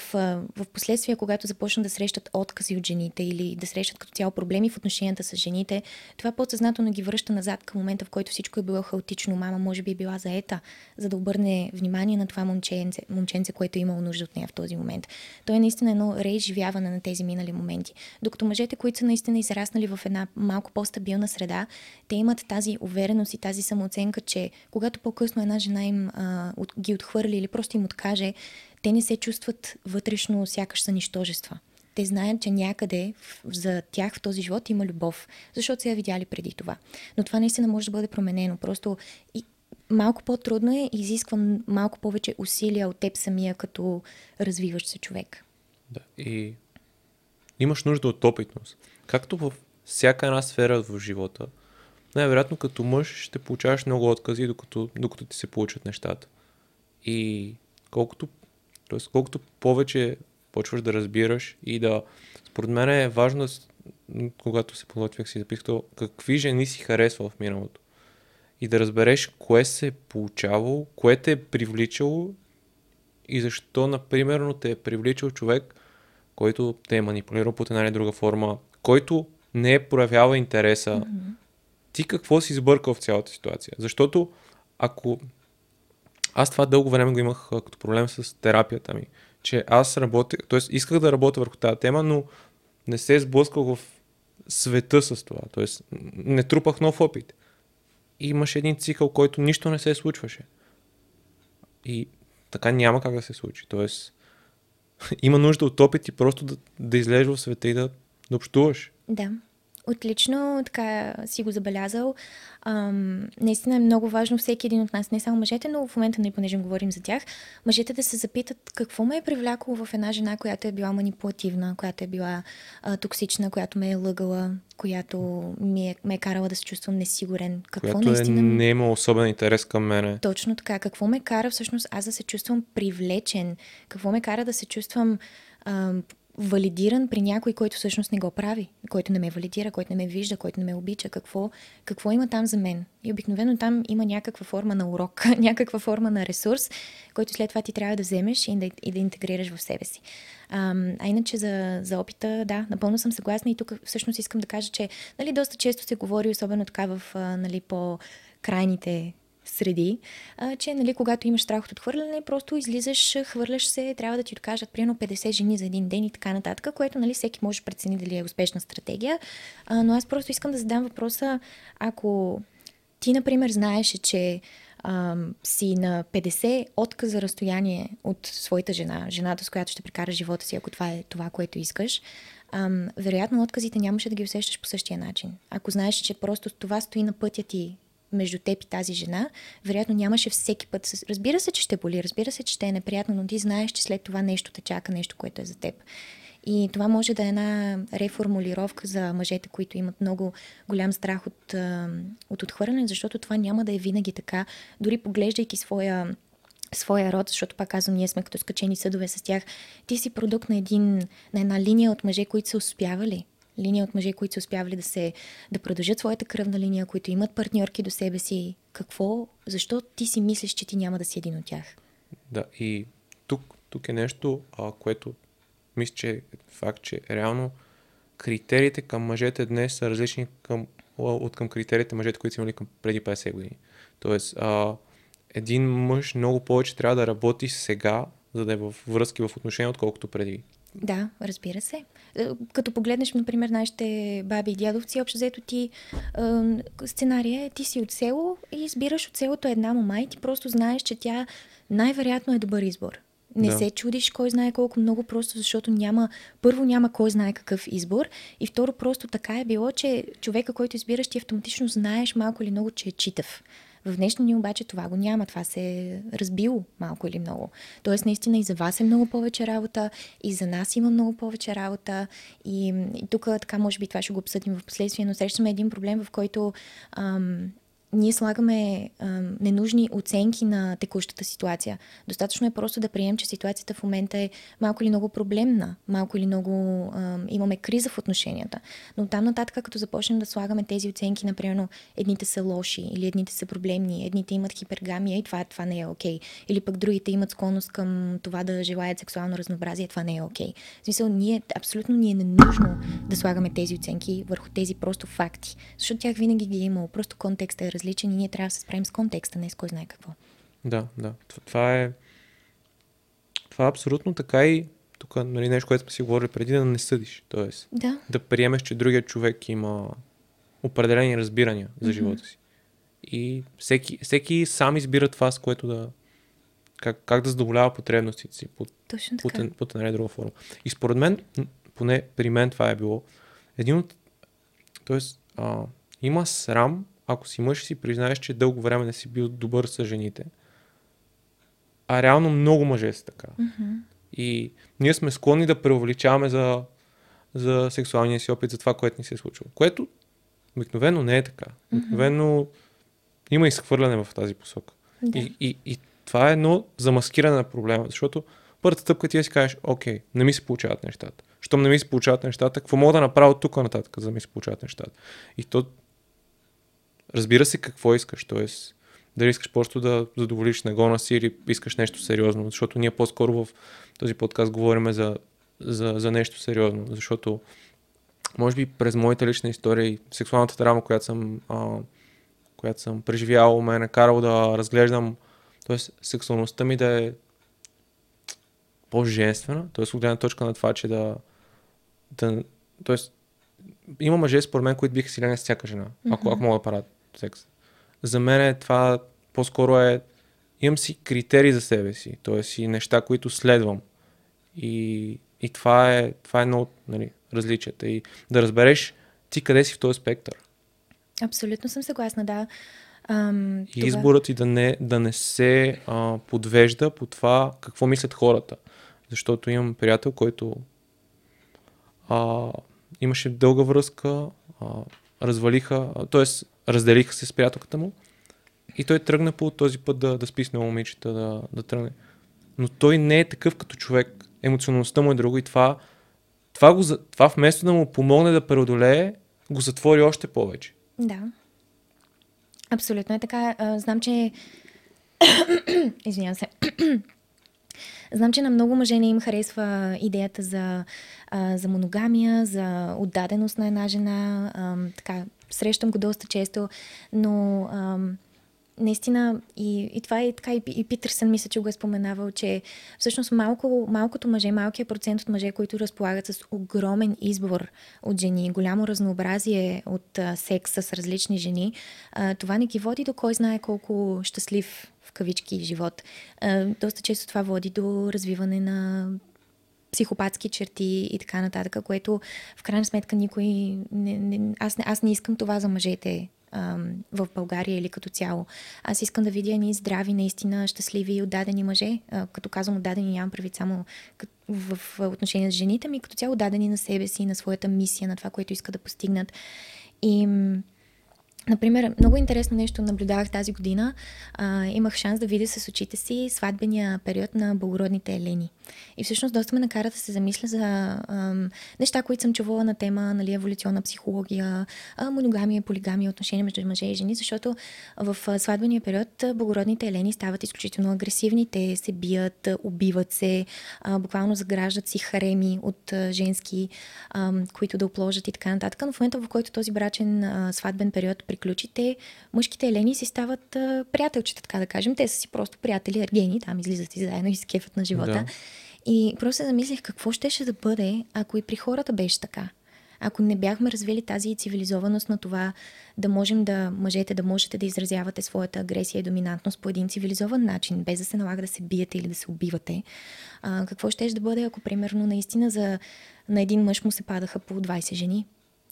[SPEAKER 2] в последствие, когато започнат да срещат откази от жените или да срещат като цяло проблеми в отношенията с жените, това подсъзнателно ги връща назад към момента, в който всичко е било хаотично. Мама може би е била заета, за да обърне внимание на това момченце, момченце което е имало нужда от нея в този момент. То е наистина едно реизживяване на тези минали моменти. Докато мъжете, които са наистина израснали в една малко по-стабилна среда, те имат тази увереност и тази самооценка, че когато по-късно една жена им а, от, ги отхвърли или просто им откаже, те не се чувстват вътрешно сякаш са нищожества. Те знаят, че някъде за тях в този живот има любов, защото са я видяли преди това. Но това наистина може да бъде променено. Просто и малко по-трудно е изисква малко повече усилия от теб самия като развиващ се човек.
[SPEAKER 1] Да, и имаш нужда от опитност. Както в всяка една сфера в живота, най-вероятно като мъж ще получаваш много откази, докато, докато ти се получат нещата. И колкото Тоест, колкото повече почваш да разбираш и да... Според мен е важно, когато се подготвях си записал, какви жени си харесва в миналото. И да разбереш кое се е получавало, кое те е привличало и защо, например, те е привличал човек, който те е манипулирал по една или друга форма, който не е проявява интереса. Mm-hmm. Ти какво си сбъркал в цялата ситуация? Защото ако аз това дълго време го имах като проблем с терапията ми. Че аз работех, т.е. исках да работя върху тази тема, но не се сблъсках в света с това. Т.е. не трупах нов опит. И имаше един цикъл, който нищо не се случваше. И така няма как да се случи. Тоест, има нужда от опит и просто да, да излезеш в света и да, да общуваш.
[SPEAKER 2] Да. Отлично, така си го забелязал. Ам, наистина е много важно всеки един от нас, не само мъжете, но в момента, не понеже говорим за тях, мъжете да се запитат какво ме е привлякло в една жена, която е била манипулативна, която е била а, токсична, която ме е лъгала, която ми е, ме е карала да се чувствам несигурен.
[SPEAKER 1] Какво която е наистина... е, не има особен интерес към мене.
[SPEAKER 2] Точно така. Какво ме кара всъщност аз да се чувствам привлечен? Какво ме кара да се чувствам ам, валидиран при някой, който всъщност не го прави, който не ме валидира, който не ме вижда, който не ме обича, какво, какво има там за мен. И обикновено там има някаква форма на урок, някаква форма на ресурс, който след това ти трябва да вземеш и да, и да интегрираш в себе си. А, а иначе за, за опита, да, напълно съм съгласна и тук всъщност искам да кажа, че нали, доста често се говори, особено така в нали, по-крайните среди, а, че нали, когато имаш страх от отхвърляне, просто излизаш, хвърляш се, трябва да ти откажат примерно 50 жени за един ден и така нататък, което нали, всеки може да прецени дали е успешна стратегия. А, но аз просто искам да задам въпроса, ако ти, например, знаеш, че а, си на 50 отказа разстояние от своята жена, жената с която ще прекара живота си, ако това е това, което искаш, ам, вероятно отказите нямаше да ги усещаш по същия начин. Ако знаеш, че просто това стои на пътя ти между теб и тази жена, вероятно нямаше всеки път. Разбира се, че ще боли, разбира се, че ще е неприятно, но ти знаеш, че след това нещо те чака, нещо, което е за теб. И това може да е една реформулировка за мъжете, които имат много голям страх от, от отхвърляне, защото това няма да е винаги така. Дори поглеждайки своя своя род, защото пак казвам, ние сме като скачени съдове с тях. Ти си продукт на, един, на една линия от мъже, които са успявали линия от мъже, които са успявали да, се, да продължат своята кръвна линия, които имат партньорки до себе си. Какво? Защо ти си мислиш, че ти няма да си един от тях?
[SPEAKER 1] Да, и тук, тук е нещо, а, което мисля, че е факт, че реално критериите към мъжете днес са различни към, от към критериите мъжете, които са имали към преди 50 години. Тоест, а, един мъж много повече трябва да работи сега, за да е в връзки в отношения, отколкото преди.
[SPEAKER 2] Да, разбира се. Е, като погледнеш, например, нашите баби и дядовци, общо взето ти е, сценария е, ти си от село и избираш от селото една мома и ти просто знаеш, че тя най-вероятно е добър избор. Не да. се чудиш кой знае колко много, просто защото няма, първо няма кой знае какъв избор и второ просто така е било, че човека, който избираш, ти автоматично знаеш малко или много, че е читав. В днешни дни обаче това го няма, това се е разбило малко или много. Тоест наистина и за вас е много повече работа, и за нас има много повече работа и, и тук така може би това ще го обсъдим в последствие, но срещаме един проблем, в който ам, ние слагаме а, ненужни оценки на текущата ситуация. Достатъчно е просто да приемем, че ситуацията в момента е малко или много проблемна, малко или много а, имаме криза в отношенията. Но там нататък, като започнем да слагаме тези оценки, например, едните са лоши или едните са проблемни, едните имат хипергамия и това, това не е окей. Okay. Или пък другите имат склонност към това да желаят сексуално разнообразие, това не е окей. Okay. В смисъл, ние, абсолютно ни е ненужно да слагаме тези оценки върху тези просто факти. Защото тях винаги ги е имало. Просто контекстът е различен и ние трябва да се справим с контекста, не с кой знае какво.
[SPEAKER 1] Да, да. Това е. Това е абсолютно така и тук нали, нещо, което сме си говорили преди, да не съдиш. Тоест,
[SPEAKER 2] да.
[SPEAKER 1] да приемеш, че другият човек има определени разбирания за mm-hmm. живота си. И всеки, всеки сам избира това, с което да. Как, как да задоволява потребностите си под,
[SPEAKER 2] Точно
[SPEAKER 1] под, под, под една друга форма. И според мен, поне при мен това е било един от. Тоест, а, има срам ако си мъж си признаеш, че дълго време не си бил добър с жените. А реално много мъже са така.
[SPEAKER 2] Mm-hmm.
[SPEAKER 1] И ние сме склонни да преувеличаваме за, за сексуалния си опит, за това, което ни се е случило. Което обикновено не е така. Обикновено mm-hmm. има изхвърляне в тази посока.
[SPEAKER 2] Да.
[SPEAKER 1] И, и, и това е едно замаскиране на проблема, защото първата стъпка ти е си кажеш, окей, не ми се получават нещата. Щом не ми се получават нещата, какво мога да направя от тук нататък, за да ми се получават нещата? И то разбира се какво искаш, т.е. дали искаш просто да задоволиш нагона си или искаш нещо сериозно, защото ние по-скоро в този подкаст говорим за, за, за нещо сериозно, защото може би през моята лична история и сексуалната драма, която съм, а, която съм преживял, ме е накарал да разглеждам, т.е. сексуалността ми да е по-женствена, т.е. от гледна точка на това, че да, да т.е. има мъже според мен, които биха си с всяка жена, ако, mm-hmm. ако мога да правят секс. За мен е това по-скоро е имам си критерии за себе си, т.е. и неща, които следвам. И, и това е, това е едно от нали, различията. И да разбереш ти къде си в този спектър.
[SPEAKER 2] Абсолютно съм съгласна, да. Ам,
[SPEAKER 1] и това... изборът ти да не, да не се а, подвежда по това какво мислят хората. Защото имам приятел, който а, имаше дълга връзка, а, развалиха, т.е разделиха се с приятелката му и той тръгна по този път да, да спи с много момичета, да, да тръгне. Но той не е такъв като човек. Емоционалността му е друго и това, това, го, това вместо да му помогне да преодолее, го затвори още повече.
[SPEAKER 2] Да. Абсолютно е така. Знам, че... Извинявам се. Знам, че на много мъже не им харесва идеята за, за моногамия, за отдаденост на една жена. така, срещам го доста често, но ам, наистина и, и това е така и, и Питърсън мисля, че го е споменавал, че всъщност малко, малкото мъже, малкият процент от мъже, които разполагат с огромен избор от жени, голямо разнообразие от а, секс с различни жени, а, това не ги води до кой знае колко щастлив в кавички живот. А, доста често това води до развиване на психопатски черти и така нататък, което в крайна сметка никой... Не, не, аз, не, аз не искам това за мъжете в България или като цяло. Аз искам да видя ни здрави, наистина щастливи и отдадени мъже. Като казвам отдадени, нямам прави само в, отношение с жените ми, като цяло дадени на себе си, на своята мисия, на това, което искат да постигнат. И Например, много интересно нещо наблюдавах тази година. А, имах шанс да видя с очите си сватбения период на благородните елени. И всъщност доста ме накара да се замисля за ам, неща, които съм чувала на тема нали, еволюционна психология, а, моногамия, полигамия, отношения между мъже и жени, защото в сватбения период благородните елени стават изключително агресивни. Те се бият, убиват се, а, буквално заграждат си хареми от женски, а, които да опложат и така нататък. Но в момента, в който този брачен а, сватбен период приключи, те, мъжките елени си стават а, приятелчета, така да кажем. Те са си просто приятели, ергени, там излизат и заедно и се кефят на живота. Да. И просто се замислих какво щеше да бъде, ако и при хората беше така. Ако не бяхме развили тази цивилизованост на това да можем да, мъжете да можете да изразявате своята агресия и доминантност по един цивилизован начин, без да се налага да се биете или да се убивате, а, какво ще да бъде, ако примерно наистина за, на един мъж му се падаха по 20 жени?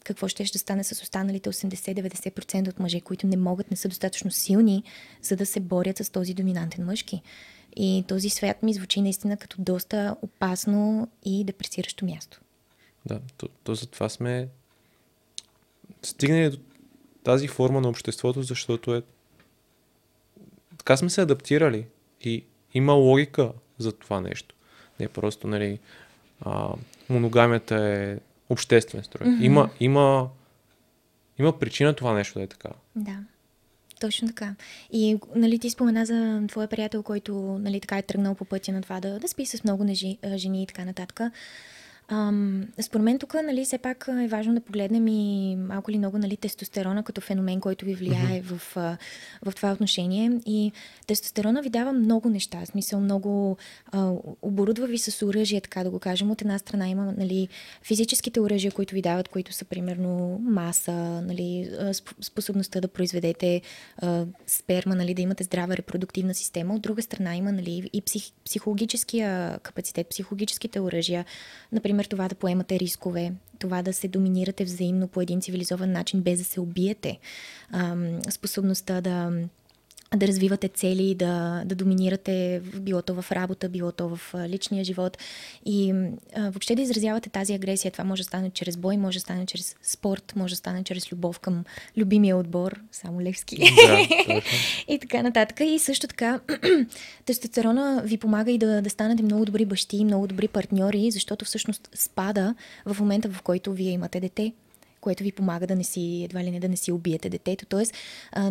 [SPEAKER 2] Какво ще да стане с останалите 80-90% от мъже, които не могат, не са достатъчно силни, за да се борят с този доминантен мъжки? И този свят ми звучи наистина като доста опасно и депресиращо място.
[SPEAKER 1] Да, то, то затова сме стигнали до тази форма на обществото, защото е така сме се адаптирали и има логика за това нещо. Не просто, нали, а, моногамията е обществен строй. Mm-hmm. Има, има, има причина това нещо да е така.
[SPEAKER 2] Да. Точно така. И нали, ти спомена за твоя приятел, който нали, така е тръгнал по пътя на това да, да спи с много жени и така нататък. Ам, според мен тук, нали, все пак е важно да погледнем и малко ли много, нали, тестостерона като феномен, който ви влияе mm-hmm. в, в това отношение. И тестостерона ви дава много неща, смисъл много а, оборудва ви с оръжие, така да го кажем. От една страна има, нали, физическите оръжия, които ви дават, които са примерно маса, нали, способността да произведете а, сперма, нали, да имате здрава репродуктивна система. От друга страна има, нали, и псих, психологическия капацитет, психологическите оръжия, например, Например, това да поемате рискове, това да се доминирате взаимно по един цивилизован начин, без да се убиете, способността да да развивате цели, да, да доминирате било то в работа, било то в личния живот и а, въобще да изразявате тази агресия. Това може да стане чрез бой, може да стане чрез спорт, може да стане чрез любов към любимия отбор, само Левски. Да, и така нататък. И също така тестостерона ви помага и да, да станете много добри бащи, много добри партньори, защото всъщност спада в момента, в който вие имате дете което ви помага да не си, едва ли не да не си убиете детето. Тоест,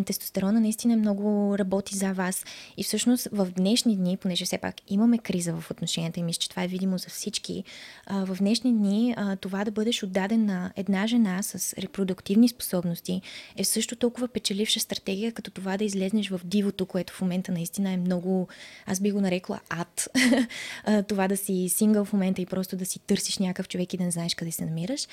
[SPEAKER 2] тестостерона наистина много работи за вас. И всъщност в днешни дни, понеже все пак имаме криза в отношенията и мисля, че това е видимо за всички, в днешни дни това да бъдеш отдаден на една жена с репродуктивни способности е също толкова печеливша стратегия, като това да излезнеш в дивото, което в момента наистина е много, аз би го нарекла ад. това да си сингъл в момента и просто да си търсиш някакъв човек и да не знаеш къде се намираш.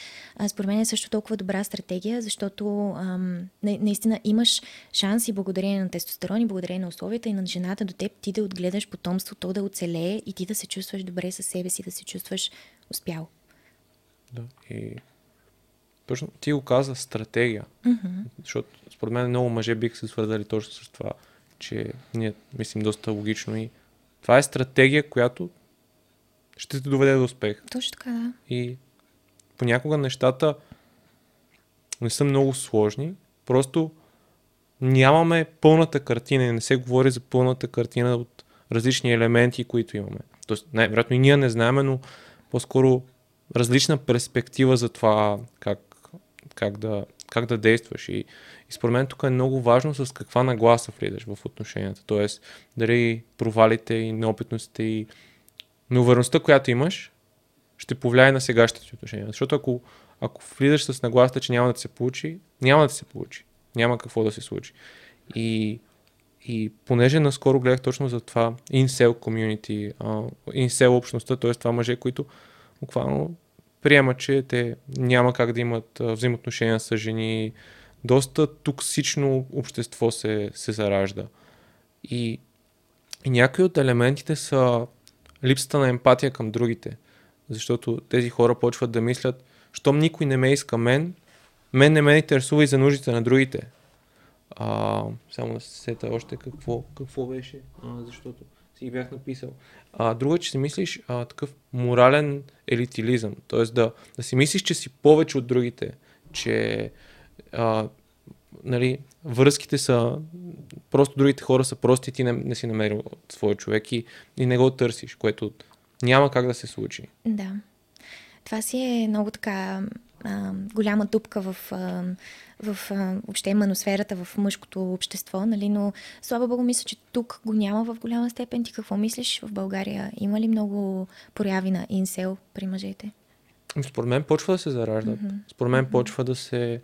[SPEAKER 2] Според мен е също толкова толкова добра стратегия, защото ам, наистина имаш шанс и благодарение на тестостерон и благодарение на условията и на жената до теб ти да отгледаш потомство, то да оцелее и ти да се чувстваш добре със себе си, да се чувстваш успял.
[SPEAKER 1] Да, и точно ти го каза стратегия,
[SPEAKER 2] mm-hmm.
[SPEAKER 1] защото според мен много мъже бих се свързали точно с това, че ние мислим доста логично и това е стратегия, която ще те доведе до успех.
[SPEAKER 2] Точно така, да.
[SPEAKER 1] И понякога нещата не са много сложни, просто нямаме пълната картина и не се говори за пълната картина от различни елементи, които имаме. Тоест, най-вероятно и ние не знаем, но по-скоро различна перспектива за това как, как, да, как да действаш. И, и според мен тук е много важно с каква нагласа влизаш в отношенията. Тоест, дали провалите и неопитностите и неувереността, която имаш, ще повлияе на сегашните отношения. Защото ако ако влизаш с нагласата, че няма да се получи, няма да се получи. Няма какво да се случи. И, и понеже наскоро гледах точно за това incel community, incel общността, т.е. това мъже, които буквално приемат, че те няма как да имат взаимоотношения с жени. Доста токсично общество се, се заражда. И, и някои от елементите са липсата на емпатия към другите. Защото тези хора почват да мислят, щом никой не ме иска мен, мен не ме интересува и за нуждите на другите. А, само да се сета още какво, какво беше, а, защото си ги бях написал. А, друго, е, че си мислиш а, такъв морален елитилизъм, т.е. Да, да си мислиш, че си повече от другите, че а, нали, връзките са, просто другите хора са прости ти не, не си намерил своя човек и, и не го търсиш, което няма как да се случи.
[SPEAKER 2] Да. Това си е много така а, голяма дупка в, а, в а, въобще маносферата в мъжкото общество, нали? но слава богу мисля, че тук го няма в голяма степен. Ти какво мислиш в България? Има ли много прояви на инсел при мъжете?
[SPEAKER 1] Според мен почва да се зараждат. Mm-hmm. Според мен mm-hmm. почва да се,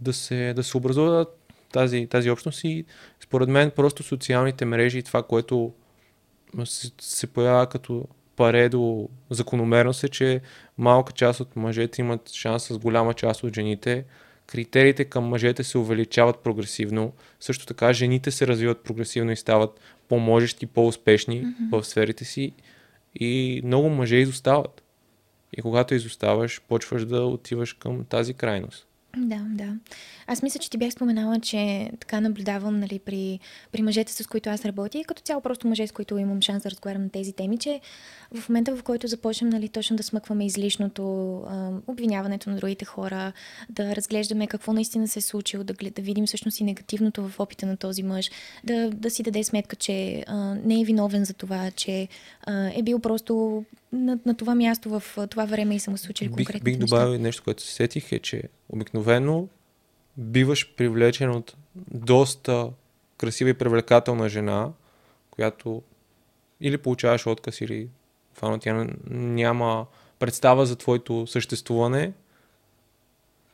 [SPEAKER 1] да се, да се образува тази, тази общност и според мен просто социалните мрежи и това, което се, се появява като паредо закономерност е, че малка част от мъжете имат шанс с голяма част от жените. Критериите към мъжете се увеличават прогресивно. Също така жените се развиват прогресивно и стават по-можещи, по-успешни mm-hmm. в сферите си. И много мъже изостават. И когато изоставаш, почваш да отиваш към тази крайност.
[SPEAKER 2] Да, да. Аз мисля, че ти бях споменала, че така наблюдавам нали, при, при мъжете, с които аз работя и като цяло просто мъже, с които имам шанс да разговарям на тези теми, че в момента, в който започнем нали, точно да смъкваме излишното, а, обвиняването на другите хора, да разглеждаме какво наистина се е случило, да, да видим всъщност и негативното в опита на този мъж, да, да си даде сметка, че а, не е виновен за това, че а, е бил просто на, на това място в това време и са му случили конкретни
[SPEAKER 1] Бих, бих добавил нещо, което се сетих е, че обикновено биваш привлечен от доста красива и привлекателна жена, която или получаваш отказ, или фана тя няма представа за твоето съществуване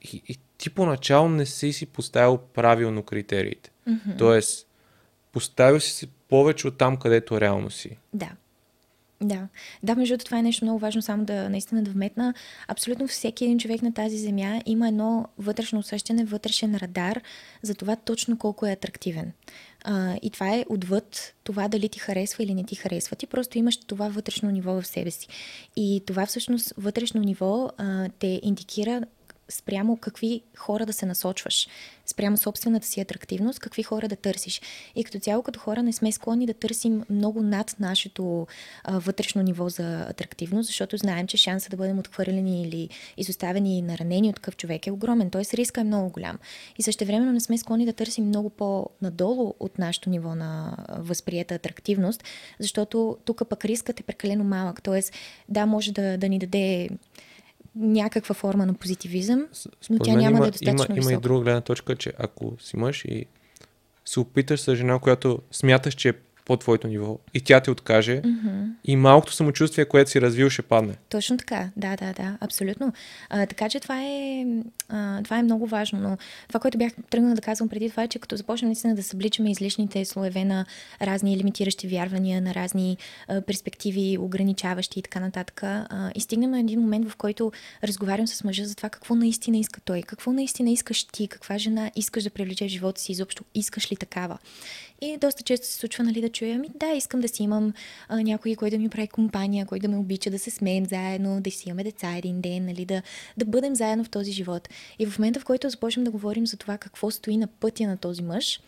[SPEAKER 1] и, и ти поначало не си си поставил правилно критериите.
[SPEAKER 2] Mm-hmm.
[SPEAKER 1] Тоест, поставил си се повече от там, където реално си.
[SPEAKER 2] Да. Да, да, между това е нещо много важно, само да наистина да вметна. Абсолютно всеки един човек на тази земя има едно вътрешно усещане, вътрешен радар за това точно колко е атрактивен. А, и това е отвъд това дали ти харесва или не ти харесва. Ти просто имаш това вътрешно ниво в себе си. И това всъщност вътрешно ниво а, те индикира спрямо какви хора да се насочваш, спрямо собствената си атрактивност, какви хора да търсиш. И като цяло, като хора не сме склонни да търсим много над нашето а, вътрешно ниво за атрактивност, защото знаем, че шанса да бъдем отхвърлени или изоставени и наранени от такъв човек е огромен, т.е. риска е много голям. И също времено не сме склонни да търсим много по-надолу от нашето ниво на възприета атрактивност, защото тук пък рискът е прекалено малък. Т.е. да, може да, да ни даде някаква форма на позитивизъм, но тя няма
[SPEAKER 1] има,
[SPEAKER 2] да е достатъчно
[SPEAKER 1] има, има и друга гледна точка, че ако си мъж и се опиташ с жена, която смяташ, че е по твоето ниво и тя ти откаже
[SPEAKER 2] mm-hmm.
[SPEAKER 1] и малкото самочувствие, което си развил, ще падне.
[SPEAKER 2] Точно така, да, да, да, абсолютно. А, така че това е, а, това е много важно, но това, което бях тръгнала да казвам преди това е, че като започнем наистина да събличаме излишните слоеве на разни лимитиращи вярвания, на разни а, перспективи, ограничаващи и така нататък, а, и стигнем на един момент, в който разговарям с мъжа за това какво наистина иска той, какво наистина искаш ти, каква жена искаш да привлечеш в живота си, изобщо искаш ли такава. И доста често се случва, нали, да чуя, ами да, искам да си имам а, някой, който да ми прави компания, който да ме обича, да се смеем заедно, да си имаме деца един ден, нали, да, да бъдем заедно в този живот. И в момента, в който започнем да говорим за това какво стои на пътя на този мъж,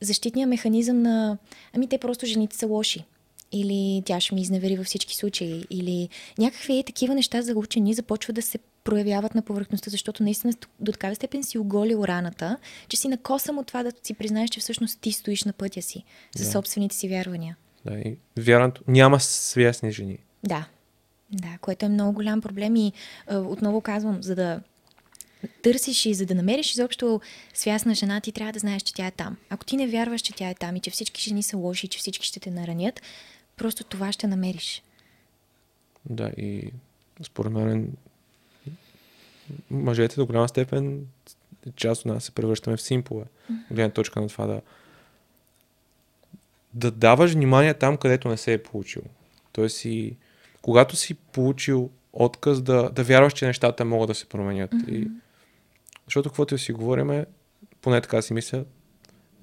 [SPEAKER 2] защитният механизъм на, ами те просто жените са лоши, или тя ще ми изневери във всички случаи, или някакви такива неща за учени започват да се проявяват на повърхността, защото наистина до такава степен си оголил раната, че си накосам от това да си признаеш, че всъщност ти стоиш на пътя си, със да. собствените си вярвания.
[SPEAKER 1] Да, и вярването няма свясни жени.
[SPEAKER 2] Да, да, което е много голям проблем и е, отново казвам, за да търсиш и за да намериш изобщо свясна жена, ти трябва да знаеш, че тя е там. Ако ти не вярваш, че тя е там и че всички жени са лоши, че всички ще те наранят, просто това ще намериш.
[SPEAKER 1] Да, и според мен мъжете до голяма степен част от нас се превръщаме в симпове. Гледна точка на това да да даваш внимание там, където не се е получил. Тоест си, когато си получил отказ да, да вярваш, че нещата могат да се променят. Mm-hmm. И, защото каквото си говориме, поне така си мисля,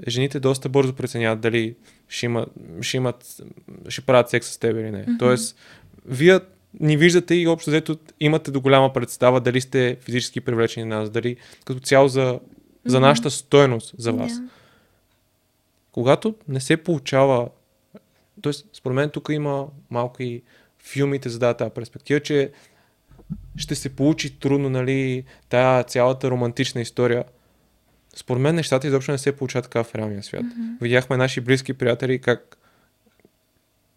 [SPEAKER 1] жените доста бързо преценяват дали ще, има, ще, имат, ще правят секс с теб или не. Mm-hmm. Тоест, вие ни виждате и общо взето имате до голяма представа дали сте физически привлечени на нас, дали като цяло за, за mm-hmm. нашата стоеност за вас. Yeah. Когато не се получава, т.е. според мен тук има малко и филмите задават тази перспектива, че ще се получи трудно, нали, тая цялата романтична история. Според мен нещата изобщо не се получават така в реалния свят. Mm-hmm. Видяхме наши близки приятели как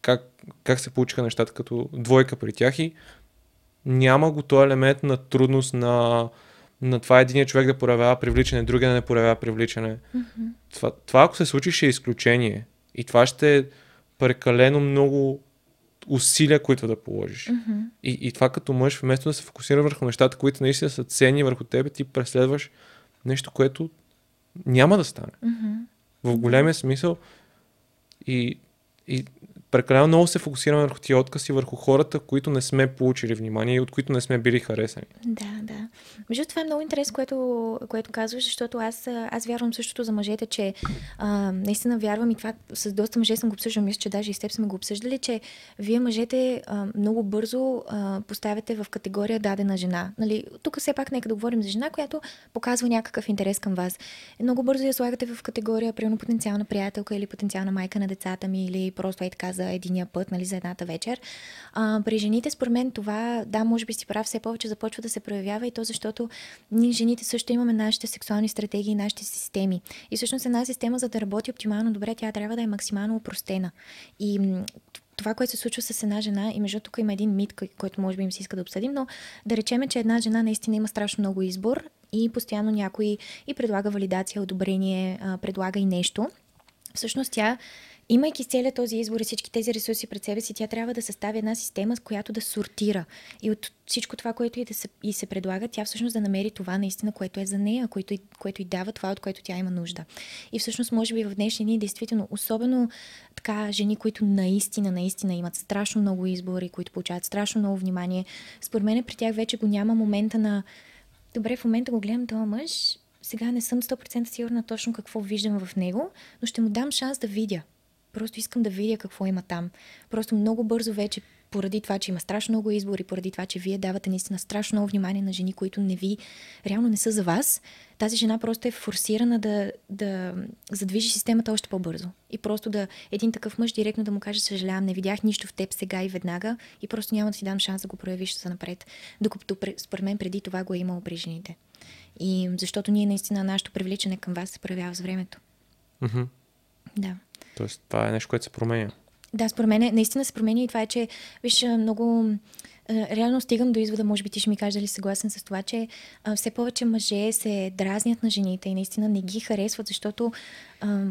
[SPEAKER 1] как, как се получиха нещата като двойка при тях и няма го този елемент на трудност на, на това един човек да проявява привличане, другия да не проявява привличане.
[SPEAKER 2] Mm-hmm.
[SPEAKER 1] Това, това ако се случи ще е изключение и това ще е прекалено много усилия, които да положиш.
[SPEAKER 2] Mm-hmm.
[SPEAKER 1] И, и това като мъж, вместо да се фокусира върху нещата, които наистина са ценни върху тебе, ти преследваш нещо, което няма да стане.
[SPEAKER 2] Mm-hmm.
[SPEAKER 1] В големия смисъл и, и прекалено много се фокусираме върху тия откази, върху хората, които не сме получили внимание и от които не сме били харесани.
[SPEAKER 2] Да, да. Между това е много интересно, което, което казваш, защото аз, аз вярвам същото за мъжете, че а, наистина вярвам и това с доста мъже съм го обсъждал, мисля, че даже и с теб сме го обсъждали, че вие мъжете а, много бързо а, поставяте в категория дадена жена. Нали, тук все пак нека да говорим за жена, която показва някакъв интерес към вас. Много бързо я слагате в категория, примерно потенциална приятелка или потенциална майка на децата ми или просто е така за единия път, нали, за едната вечер. А, при жените, според мен, това, да, може би си прав, все повече започва да се проявява и то защото ние жените също имаме нашите сексуални стратегии, нашите системи. И всъщност една система, за да работи оптимално добре, тя трябва да е максимално упростена. И това, което се случва с една жена, и между тук има един мит, кой, който може би им се иска да обсъдим, но да речеме, че една жена наистина има страшно много избор и постоянно някой и предлага валидация, одобрение, предлага и нещо. Всъщност тя имайки целият този избор и всички тези ресурси пред себе си, тя трябва да състави една система, с която да сортира. И от всичко това, което и, да се, и се предлага, тя всъщност да намери това наистина, което е за нея, което, което и дава това, от което тя има нужда. И всъщност, може би в днешни дни, действително, особено така жени, които наистина, наистина имат страшно много избори, които получават страшно много внимание, според мен при тях вече го няма момента на добре, в момента го гледам този мъж, сега не съм 100% сигурна точно какво виждам в него, но ще му дам шанс да видя. Просто искам да видя какво има там. Просто много бързо вече, поради това, че има страшно много избори, поради това, че вие давате наистина страшно много внимание на жени, които не ви, реално не са за вас, тази жена просто е форсирана да, да задвижи системата още по-бързо. И просто да един такъв мъж директно да му каже, съжалявам, не видях нищо в теб сега и веднага и просто няма да си дам шанс да го проявиш за напред. Докато според мен преди това го е имало при жените. И защото ние наистина нашето привличане към вас се проявява с времето.
[SPEAKER 1] Mm-hmm.
[SPEAKER 2] Да.
[SPEAKER 1] Тоест, това е нещо, което се променя.
[SPEAKER 2] Да, според мен наистина се променя и това е, че виж, много реално стигам до извода, може би ти ще ми кажеш дали съгласен с това, че все повече мъже се дразнят на жените и наистина не ги харесват, защото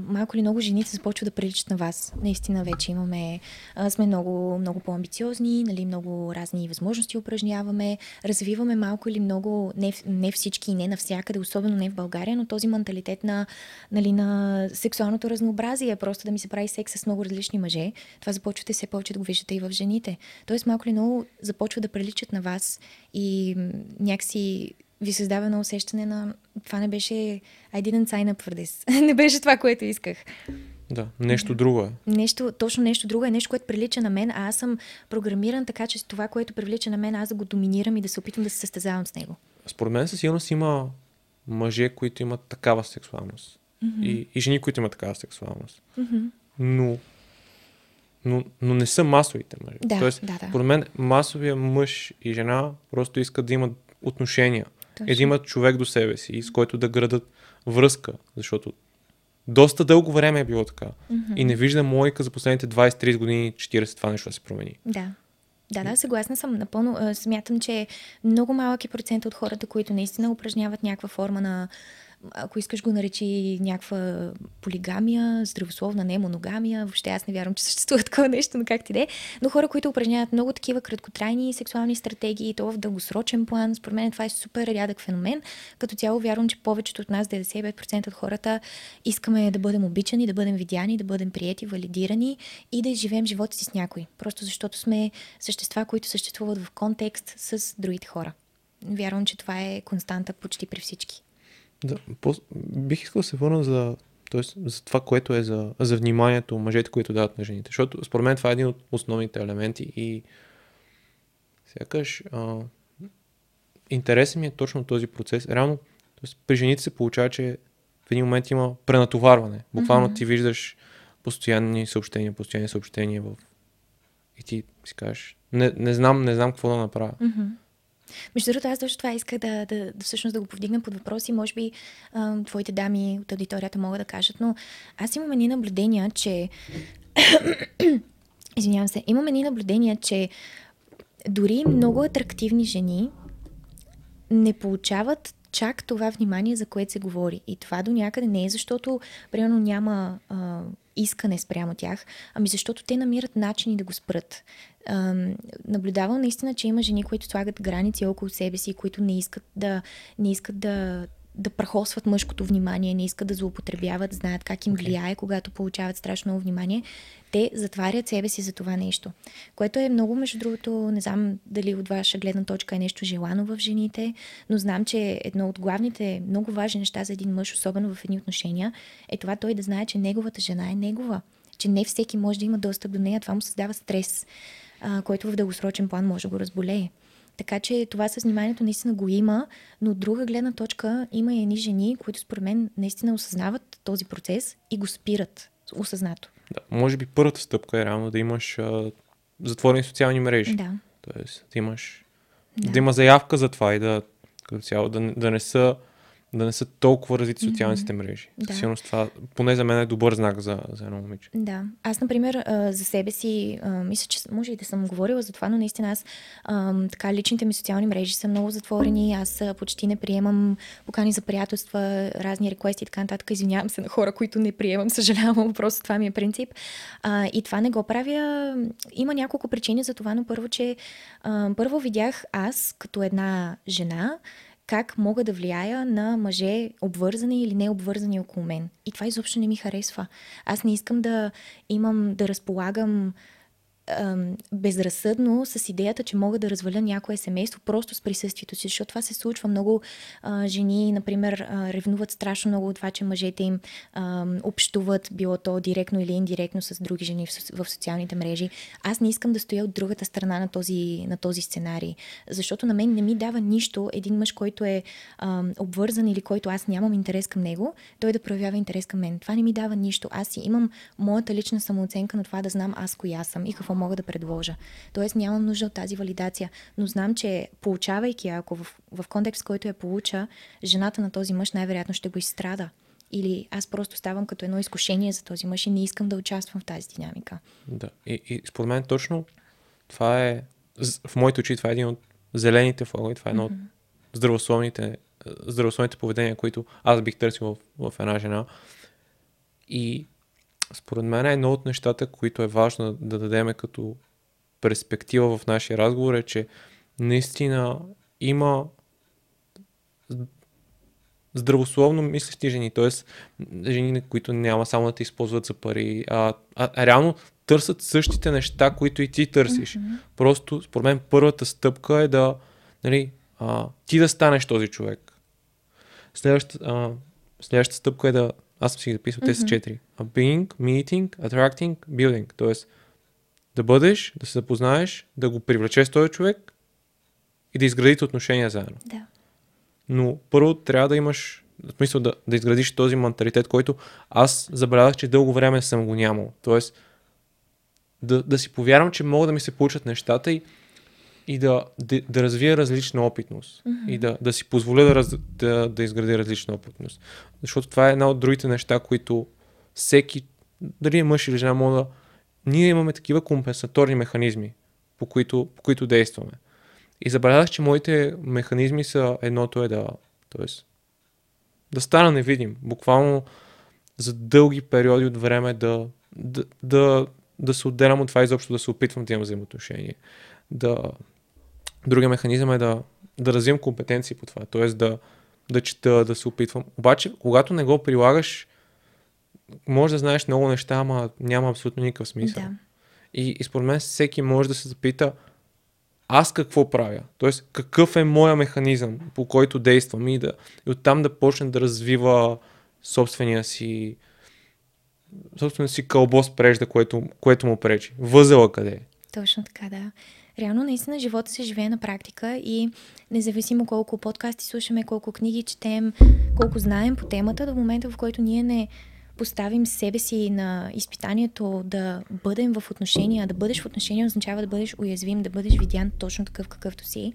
[SPEAKER 2] малко или много жените започват да приличат на вас. Наистина вече имаме, а, сме много, много по-амбициозни, нали, много разни възможности упражняваме, развиваме малко или много, не, не всички и не навсякъде, особено не в България, но този менталитет на, нали, на сексуалното разнообразие, просто да ми се прави секс с много различни мъже, това започвате все повече да го виждате и в жените. Тоест малко или много започва да приличат на вас и някакси ви създава на усещане на това не беше I didn't sign up for this. не беше това, което исках.
[SPEAKER 1] Да, нещо друго е.
[SPEAKER 2] Нещо, точно нещо друго е, нещо, което прилича на мен, а аз съм програмиран така, че това, което привлича на мен, аз да го доминирам и да се опитвам да се състезавам с него.
[SPEAKER 1] Според мен със сигурност има мъже, които имат такава сексуалност. Mm-hmm. И, и жени, които имат такава сексуалност.
[SPEAKER 2] Mm-hmm.
[SPEAKER 1] Но но, но не са масовите мъже.
[SPEAKER 2] Да,
[SPEAKER 1] Тоест,
[SPEAKER 2] да, да.
[SPEAKER 1] според мен, масовия мъж и жена просто искат да имат отношения.
[SPEAKER 2] Точно.
[SPEAKER 1] И да имат човек до себе си, с който да градат връзка, защото доста дълго време е било така.
[SPEAKER 2] Mm-hmm.
[SPEAKER 1] И не виждам логика за последните 20-30 години, 40 това нещо да се промени.
[SPEAKER 2] Да. Да, да, съгласна съм. Напълно смятам, че много малък е процент от хората, които наистина упражняват някаква форма на ако искаш го наречи някаква полигамия, здравословна не моногамия, въобще аз не вярвам, че съществува такова нещо, но как ти де. Но хора, които упражняват много такива краткотрайни сексуални стратегии, то в дългосрочен план, според мен това е супер рядък феномен. Като цяло вярвам, че повечето от нас, 95% от хората, искаме да бъдем обичани, да бъдем видяни, да бъдем приети, валидирани и да изживеем живота си с някой. Просто защото сме същества, които съществуват в контекст с другите хора. Вярвам, че това е константа почти при всички.
[SPEAKER 1] Да, по- бих искал да се върна за, тоест, за това, което е за, за вниманието мъжете, които дават на жените. Защото според мен това е един от основните елементи и сякаш а, интересен ми е точно този процес. Реално, тоест, при жените се получава, че в един момент има пренатоварване. Буквално mm-hmm. ти виждаш постоянни съобщения, постоянни съобщения в... И ти си кажеш, не, не, знам, не знам какво да направя.
[SPEAKER 2] Mm-hmm. Между другото, аз точно това исках да, да, да, всъщност да го повдигна под въпроси. Може би а, твоите дами от аудиторията могат да кажат, но аз имам едни наблюдения, че... Извинявам се. Имам едни наблюдения, че дори много атрактивни жени не получават чак това внимание, за което се говори. И това до някъде не е защото, примерно, няма а, искане спрямо тях, ами защото те намират начини да го спрат. Ам, наблюдавам наистина, че има жени, които слагат граници около себе си, които не искат да, не искат да да прахосват мъжкото внимание, не искат да злоупотребяват, знаят как им влияе, когато получават страшно много внимание, те затварят себе си за това нещо. Което е много, между другото, не знам дали от ваша гледна точка е нещо желано в жените, но знам, че едно от главните, много важни неща за един мъж, особено в едни отношения, е това той да знае, че неговата жена е негова. Че не всеки може да има достъп до нея. Това му създава стрес, а, който в дългосрочен план може да го разболее. Така че това с вниманието наистина го има, но от друга гледна точка има и едни жени, които според мен наистина осъзнават този процес и го спират осъзнато.
[SPEAKER 1] Да, може би първата стъпка е реално да имаш а, затворени социални мрежи.
[SPEAKER 2] Да.
[SPEAKER 1] Тоест да имаш
[SPEAKER 2] Да.
[SPEAKER 1] да, има заявка за това и да, като цяло, да, да не са да не са толкова развити социалните мрежи.
[SPEAKER 2] Да.
[SPEAKER 1] Със сигурност това, поне за мен е добър знак за, за едно момиче.
[SPEAKER 2] Да. Аз, например, за себе си, мисля, че може и да съм говорила за това, но наистина аз, така, личните ми социални мрежи са много затворени. Аз почти не приемам покани за приятелства, разни реквести и така нататък. Извинявам се на хора, които не приемам, съжалявам, просто това ми е принцип. И това не го правя. Има няколко причини за това, но първо, че първо видях аз, като една жена, как мога да влияя на мъже, обвързани или необвързани около мен. И това изобщо не ми харесва. Аз не искам да имам, да разполагам ам, безразсъдно с идеята, че мога да разваля някое семейство просто с присъствието си, защото това се случва. Много а, жени, например, а, ревнуват страшно много от това, че мъжете им а, общуват, било то директно или индиректно с други жени в, в социалните мрежи. Аз не искам да стоя от другата страна на този, на този сценарий, защото на мен не ми дава нищо един мъж, който е а, обвързан или който аз нямам интерес към него, той да проявява интерес към мен. Това не ми дава нищо. Аз си имам моята лична самооценка на това да знам аз коя съм и какво мога да предложа. Тоест нямам нужда от тази валидация, но знам, че получавайки, ако в, в контекст, който я получа, жената на този мъж най-вероятно ще го изстрада. Или аз просто ставам като едно изкушение за този мъж и не искам да участвам в тази динамика.
[SPEAKER 1] Да. И, и според мен точно това е, в моите очи, това е един от зелените флагове, това е едно от здравословните, здравословните поведения, които аз бих търсил в, в една жена. И според мен едно от нещата, които е важно да дадеме като перспектива в нашия разговор е, че наистина има здравословно мислещи жени, т.е. жени, които няма само да те използват за пари, а, а, а реално търсят същите неща, които и ти търсиш. Mm-hmm. Просто, според мен, първата стъпка е да, нали, а, ти да станеш този човек. Следващата, а, следващата стъпка е да, аз съм си ги записал, те са четири. A being, meeting, attracting, building. Тоест, да бъдеш, да се запознаеш, да го привлечеш този човек и да изградите отношения заедно.
[SPEAKER 2] Да.
[SPEAKER 1] Но първо трябва да имаш, в смисъл да, да изградиш този менталитет, който аз забелязах, че дълго време съм го нямал. Тоест, да, да си повярвам, че могат да ми се получат нещата и, и да, да, да развия различна опитност. Mm-hmm. И да, да си позволя да, раз, да, да изградя различна опитност. Защото това е една от другите неща, които всеки, дали е мъж или жена, може да... Ние имаме такива компенсаторни механизми, по които, по които действаме. И забелязах, че моите механизми са едното е да, т.е. да стана невидим. Буквално за дълги периоди от време да, да, да, да се отделям от това изобщо да се опитвам да имам взаимоотношение. Да... Другия механизъм е да, да развивам компетенции по това. Т.е. да, да чета, да се опитвам. Обаче, когато не го прилагаш, може да знаеш много неща, ама няма абсолютно никакъв смисъл.
[SPEAKER 2] Да.
[SPEAKER 1] И, и според мен всеки може да се запита аз какво правя, т.е. какъв е моя механизъм, по който действам и, да, и оттам да почне да развива собствения си собствения си кълбос прежда, което, което му пречи. Възела къде е.
[SPEAKER 2] Точно така, да. Реално, наистина, живота се живее на практика и независимо колко подкасти слушаме, колко книги четем, колко знаем по темата, до момента, в който ние не поставим себе си на изпитанието да бъдем в отношения, да бъдеш в отношения означава да бъдеш уязвим, да бъдеш видян точно такъв какъвто си.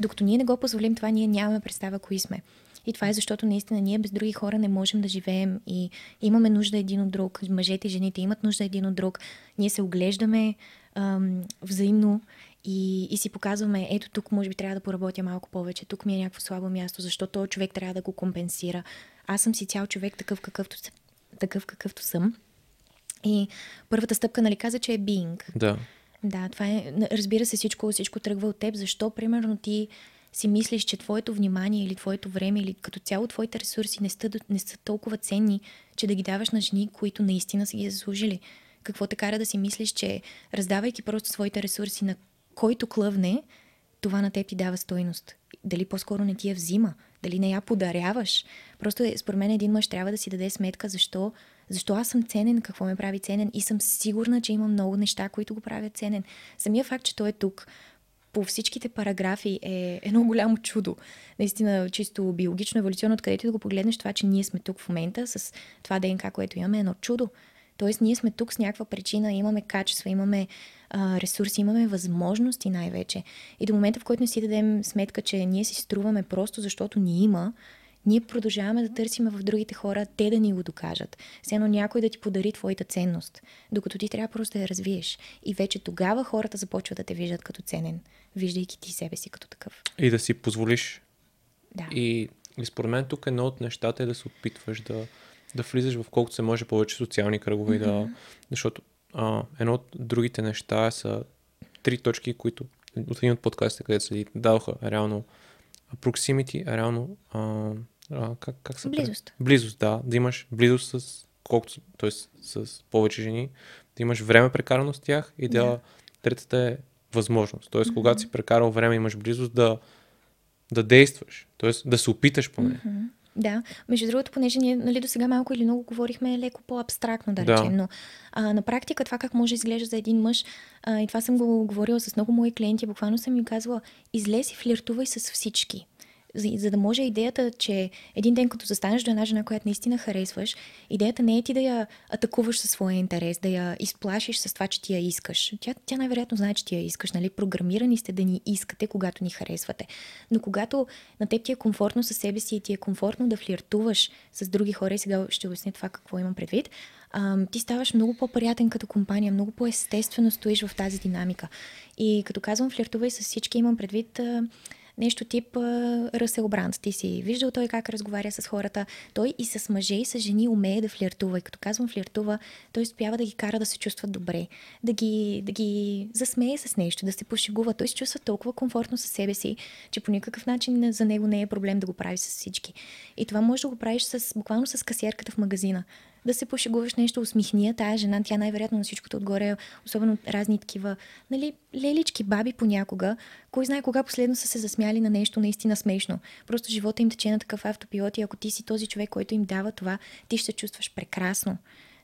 [SPEAKER 2] Докато ние не го позволим това, ние нямаме представа кои сме. И това е защото наистина ние без други хора не можем да живеем и имаме нужда един от друг. Мъжете и жените имат нужда един от друг. Ние се оглеждаме ам, взаимно и, и си показваме, ето тук може би трябва да поработя малко повече, тук ми е някакво слабо място, защото този човек трябва да го компенсира. Аз съм си цял човек такъв какъвто, такъв какъвто съм. И първата стъпка, нали, каза, че е being.
[SPEAKER 1] Да.
[SPEAKER 2] Да, това е. Разбира се, всичко, всичко тръгва от теб. Защо, примерно, ти си мислиш, че твоето внимание или твоето време или като цяло твоите ресурси не са, не са толкова ценни, че да ги даваш на жени, които наистина са ги заслужили. Какво те кара да си мислиш, че раздавайки просто своите ресурси на който клъвне, това на теб ти дава стойност. Дали по-скоро не ти я взима, дали не я подаряваш. Просто е, според мен един мъж трябва да си даде сметка защо, защо аз съм ценен, какво ме прави ценен и съм сигурна, че има много неща, които го правят ценен. Самия факт, че той е тук, по всичките параграфи е едно голямо чудо. Наистина, чисто биологично, еволюционно, откъдето да го погледнеш, това, че ние сме тук в момента с това ДНК, което имаме, е едно чудо. Тоест, ние сме тук с някаква причина, имаме качества, имаме а, ресурси, имаме възможности най-вече. И до момента, в който не си дадем сметка, че ние си струваме просто защото ни има, ние продължаваме да търсиме в другите хора те да ни го докажат. Все едно някой да ти подари твоята ценност, докато ти трябва просто да я развиеш. И вече тогава хората започват да те виждат като ценен, виждайки ти себе си като такъв.
[SPEAKER 1] И да си позволиш.
[SPEAKER 2] Да.
[SPEAKER 1] И, и според мен тук едно от нещата е да се опитваш да, да влизаш в колкото се може повече социални кръгове. Mm-hmm. Да, защото а, едно от другите неща са три точки, които от един от подкастите, където се дадоха реално proximity, реално а, а, как, как се
[SPEAKER 2] Близост.
[SPEAKER 1] Близост, да. Да имаш близост с колкото, т.е. с повече жени, да имаш време прекарано с тях и да, да. третата е възможност. Т.е. Mm-hmm. когато си прекарал време, имаш близост да, да действаш. Т.е. да се опиташ поне.
[SPEAKER 2] Mm-hmm. Да, между другото, понеже ние нали, до сега малко или много говорихме леко по-абстрактно, да речем, да. но а, на практика това как може да изглежда за един мъж, а, и това съм го говорила с много мои клиенти, буквално съм им казвала, излез и флиртувай с всички за, за да може идеята, че един ден като застанеш до една жена, която наистина харесваш, идеята не е ти да я атакуваш със своя интерес, да я изплашиш с това, че ти я искаш. Тя, тя най-вероятно знае, че ти я искаш, нали? Програмирани сте да ни искате, когато ни харесвате. Но когато на теб ти е комфортно със себе си и ти е комфортно да флиртуваш с други хора, и сега ще обясня това какво имам предвид, а, ти ставаш много по-приятен като компания, много по-естествено стоиш в тази динамика. И като казвам флиртувай с всички, имам предвид а, нещо тип Ръсел Бранд. Ти си виждал той как разговаря с хората. Той и с мъже, и с жени умее да флиртува. И като казвам флиртува, той успява да ги кара да се чувстват добре, да ги, да ги засмее с нещо, да се пошегува. Той се чувства толкова комфортно със себе си, че по никакъв начин за него не е проблем да го прави с всички. И това може да го правиш с, буквално с касиерката в магазина да се пошегуваш нещо, усмихни я тая жена, тя най-вероятно на всичкото отгоре, особено разни такива, нали, лелички, баби понякога, кой знае кога последно са се засмяли на нещо наистина смешно. Просто живота им тече на такъв автопилот и ако ти си този човек, който им дава това, ти ще се чувстваш прекрасно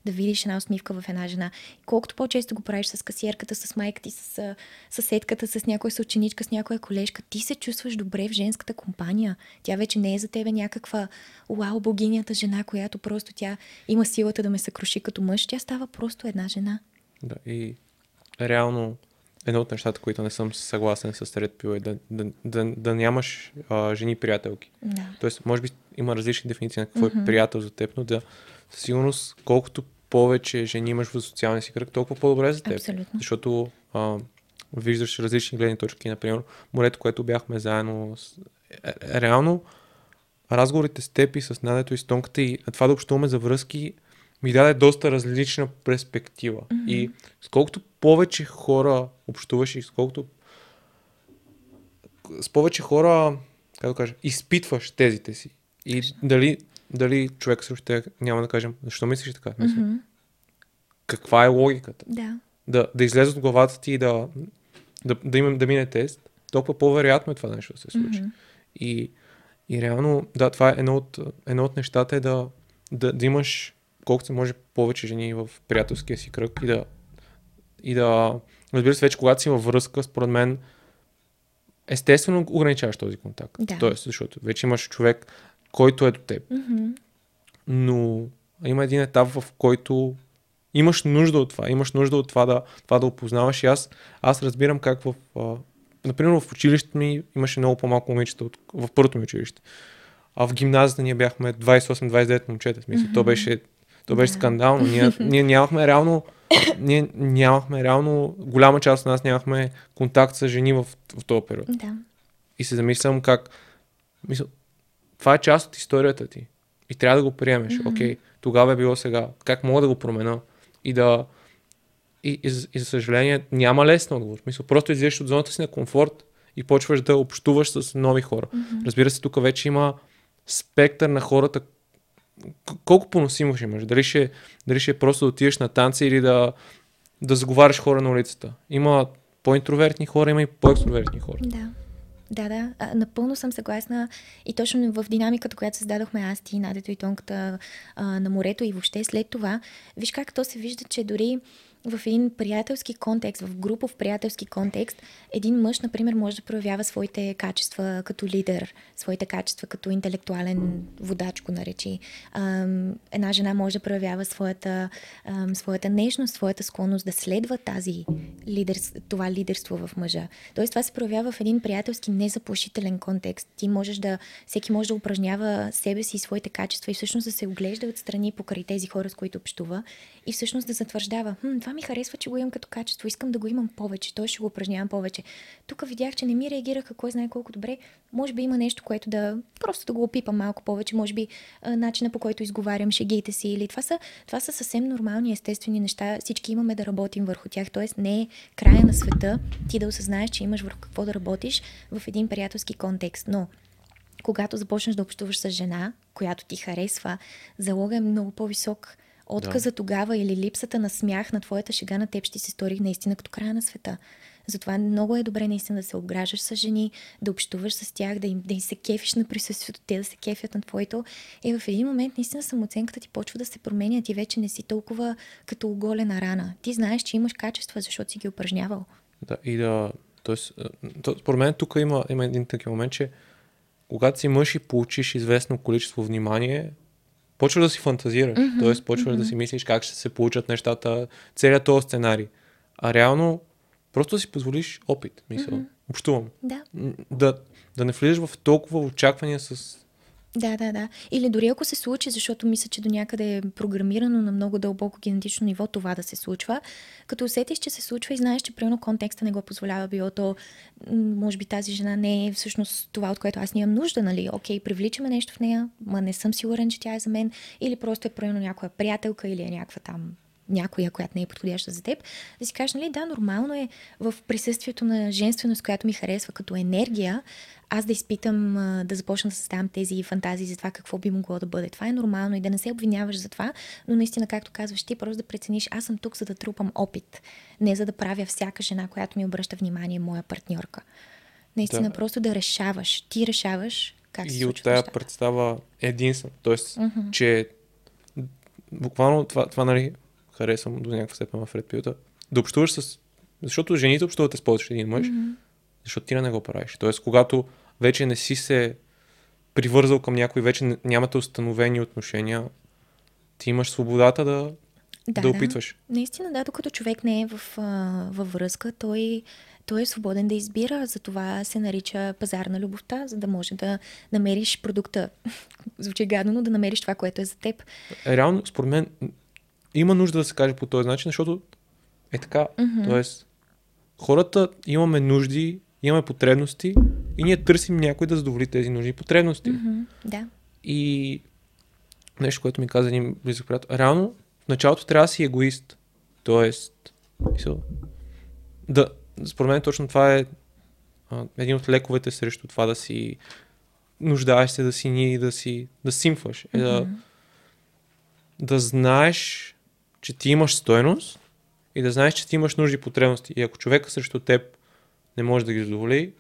[SPEAKER 2] да видиш една усмивка в една жена. И колкото по-често го правиш с касиерката, с майка ти, с съседката, с някоя съученичка, с някоя колежка, ти се чувстваш добре в женската компания. Тя вече не е за тебе някаква уау, богинята жена, която просто тя има силата да ме съкруши като мъж. Тя става просто една жена.
[SPEAKER 1] Да, и реално едно от нещата, които не съм съгласен с Ред Пил е да, да, да, да нямаш а, жени приятелки.
[SPEAKER 2] Да.
[SPEAKER 1] Тоест, може би има различни дефиниции на какво mm-hmm. е приятел за теб, но да със сигурност, колкото повече жени имаш в социалния си кръг, толкова по-добре за теб.
[SPEAKER 2] Абсолютно.
[SPEAKER 1] Защото а, виждаш различни гледни точки. Например, морето, което бяхме заедно. С... Е, е, реално, разговорите с теб и с Надето и с Тонката и това да общуваме за връзки ми даде доста различна перспектива. Mm-hmm. И сколкото повече хора общуваш и сколкото с повече хора, как да кажа, изпитваш тезите си. И дали дали човек също те няма да кажем, защо мислиш така? Мисля, mm-hmm. Каква е логиката?
[SPEAKER 2] Да.
[SPEAKER 1] Да, да излезе от главата ти и да, да, да, имам, да мине тест, толкова по-вероятно е това нещо да се случи. Mm-hmm. И, и реално, да, това е едно от, едно от нещата е да, да, да имаш колкото се може повече жени в приятелския си кръг и да, и да разбира се, вече когато си във връзка, според мен, естествено ограничаваш този контакт.
[SPEAKER 2] Да.
[SPEAKER 1] Тоест, защото вече имаш човек, който е до теб.
[SPEAKER 2] Mm-hmm.
[SPEAKER 1] Но има един етап, в който имаш нужда от това. Имаш нужда от това да, това да опознаваш. И аз, аз разбирам как в... А, например, в училището ми имаше много по-малко момичета от, в първото ми училище. А в гимназията ние бяхме 28-29 момчета. Смисъл, mm-hmm. то беше, то беше yeah. скандално. Ние, ние нямахме реално ние нямахме реално, голяма част от нас нямахме контакт с жени в, в този период.
[SPEAKER 2] Да.
[SPEAKER 1] И се замислям как, мисъл, това е част от историята ти. И трябва да го приемеш. Окей, mm-hmm. okay, тогава е било сега. Как мога да го променя? И да. И, и, и за съжаление, няма лесен отговор. Мисля, просто излезеш от зоната си на комфорт и почваш да общуваш с нови хора.
[SPEAKER 2] Мгм.
[SPEAKER 1] Разбира се, тук вече има спектър на хората. Колко поносимо ще имаш? Дали ще, дали ще е просто да отидеш на танци или да, да заговаряш хора на улицата? Има по-интровертни хора, има и по-екстровертни хора.
[SPEAKER 2] Да. Да, да, напълно съм съгласна. И точно в динамиката, която създадохме аз, ти, Надето и Тонката а, на морето и въобще след това, виж как то се вижда, че дори в един приятелски контекст, в групов приятелски контекст, един мъж, например, може да проявява своите качества като лидер, своите качества като интелектуален водач, го наречи. Една жена може да проявява своята, своята нежност, своята склонност да следва тази лидер, това лидерство в мъжа. Тоест това се проявява в един приятелски незаплашителен контекст. Ти можеш да, всеки може да упражнява себе си и своите качества и всъщност да се оглежда отстрани покрай тези хора, с които общува и всъщност да затвърждава, хм, това ми харесва, че го имам като качество, искам да го имам повече, той ще го упражнявам повече. Тук видях, че не ми реагираха кой знае колко добре. Може би има нещо, което да просто да го опипам малко повече, може би а, начина по който изговарям шегите си или това са, това са съвсем нормални, естествени неща. Всички имаме да работим върху тях. Тоест не е края на света ти да осъзнаеш, че имаш върху какво да работиш в един приятелски контекст. Но когато започнеш да общуваш с жена, която ти харесва, залога е много по-висок. Отказа да. тогава или липсата на смях на твоята шега на теб ще се стори наистина като края на света. Затова много е добре наистина да се обграждаш с жени, да общуваш с тях, да им, да им се кефиш на присъствието, те да се кефят на твоето. И в един момент наистина самооценката ти почва да се променя, ти вече не си толкова като оголена рана. Ти знаеш, че имаш качества, защото си ги упражнявал.
[SPEAKER 1] Да, и да. Тоест, то, според мен тук има, има един такъв момент, че когато си мъж и получиш известно количество внимание, почваш да си фантазираш. Mm-hmm, Тоест, почваш mm-hmm. да си мислиш как ще се получат нещата, целият този сценарий. А реално, просто си позволиш опит. Мисъл. Mm-hmm. Общувам.
[SPEAKER 2] Да.
[SPEAKER 1] да. Да не влизаш в толкова очаквания с
[SPEAKER 2] да, да, да. Или дори ако се случи, защото мисля, че до някъде е програмирано на много дълбоко генетично ниво това да се случва, като усетиш, че се случва и знаеш, че примерно контекста не го позволява, било то, може би тази жена не е всъщност това, от което аз нямам нужда, нали? Окей, привличаме нещо в нея, ма не съм сигурен, че тя е за мен, или просто е примерно някоя приятелка или е някаква там някоя, която не е подходяща за теб, да си кажеш, нали, да, нормално е в присъствието на женственост, която ми харесва като енергия, аз да изпитам, да започна да създавам тези фантазии за това какво би могло да бъде. Това е нормално и да не се обвиняваш за това, но наистина, както казваш ти, просто да прецениш, аз съм тук, за да трупам опит, не за да правя всяка жена, която ми обръща внимание, моя партньорка. Наистина, да. просто да решаваш. Ти решаваш как се
[SPEAKER 1] И от тая представа единствено. Тоест, mm-hmm. че буквално това, това нали, харесвам до някаква степен в Red Pill, да общуваш с... Защото жените общуват с повече един мъж, mm-hmm. защото ти не го правиш. Тоест, когато вече не си се привързал към някой, вече нямате установени отношения, ти имаш свободата да, да, да опитваш.
[SPEAKER 2] Да. Наистина, да, докато човек не е в, във връзка, той, той е свободен да избира. Затова се нарича пазар на любовта, за да може да намериш продукта. Звучи гадно, но да намериш това, което е за теб.
[SPEAKER 1] Реално, според мен, има нужда да се каже по този начин, защото е така. Mm-hmm. Тоест, хората имаме нужди, имаме потребности и ние търсим някой да задоволи тези нужди и потребности.
[SPEAKER 2] Mm-hmm. Да.
[SPEAKER 1] И нещо, което ми каза един близък приятел. Реално, в началото трябва да си егоист. Тоест, да, според мен точно това е а, един от лековете срещу това да си нуждаеш се да си ни, да си, да симфваш. Е да, mm-hmm. да знаеш че ти имаш стоеност и да знаеш, че ти имаш нужди и потребности. И ако човека срещу теб не може да ги задоволи,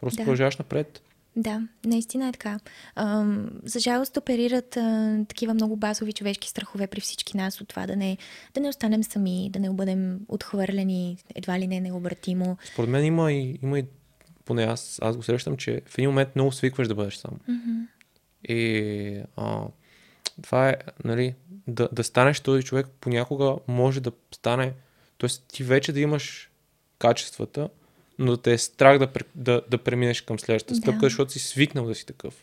[SPEAKER 1] просто да. продължаваш напред.
[SPEAKER 2] Да, наистина е така. Ам, за жалост оперират а, такива много базови човешки страхове при всички нас от това да не, да не останем сами, да не бъдем отхвърлени, едва ли не необратимо.
[SPEAKER 1] Според мен има и, има и поне аз, аз го срещам, че в един момент много свикваш да бъдеш сам.
[SPEAKER 2] Mm-hmm.
[SPEAKER 1] И а, това е, нали, да, да станеш този човек понякога може да стане, т.е. ти вече да имаш качествата, но да те е страх да, да, да преминеш към следващата стъпка, да. защото си свикнал да си такъв.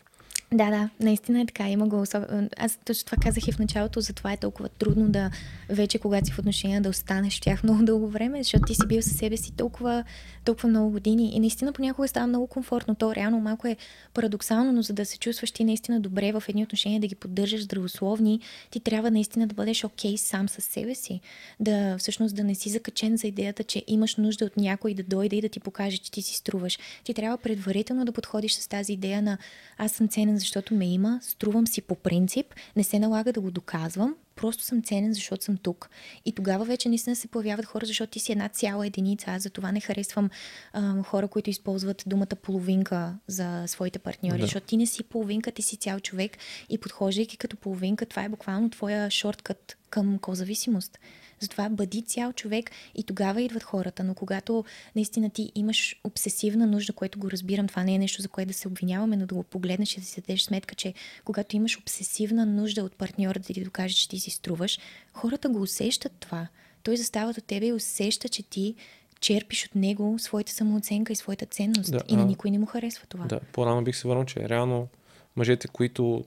[SPEAKER 2] Да, да, наистина е така. Има го особ... Аз точно това казах и в началото, затова е толкова трудно да вече, когато си в отношения, да останеш в тях много дълго време, защото ти си бил със себе си толкова, толкова много години. И наистина понякога става много комфортно. То реално малко е парадоксално, но за да се чувстваш ти наистина добре в едни отношения, да ги поддържаш здравословни, ти трябва наистина да бъдеш окей okay сам със себе си. Да всъщност да не си закачен за идеята, че имаш нужда от някой да дойде и да ти покаже, че ти си струваш. Ти трябва предварително да подходиш с тази идея на аз съм ценен защото ме има, струвам си по принцип, не се налага да го доказвам, просто съм ценен, защото съм тук. И тогава вече наистина се появяват хора, защото ти си една цяла единица. Аз затова не харесвам а, хора, които използват думата половинка за своите партньори, да. защото ти не си половинка, ти си цял човек и подхождайки като половинка, това е буквално твоя шорткът към козависимост. Затова бъди цял човек и тогава идват хората. Но когато наистина ти имаш обсесивна нужда, което го разбирам, това не е нещо, за което да се обвиняваме, но да го погледнеш и да си дадеш сметка, че когато имаш обсесивна нужда от партньора да ти докаже, че ти си струваш, хората го усещат това. Той застава до тебе и усеща, че ти черпиш от него своята самооценка и своята ценност. Да, и на никой не му харесва това.
[SPEAKER 1] Да, по-рано бих се върнал, че реално мъжете, които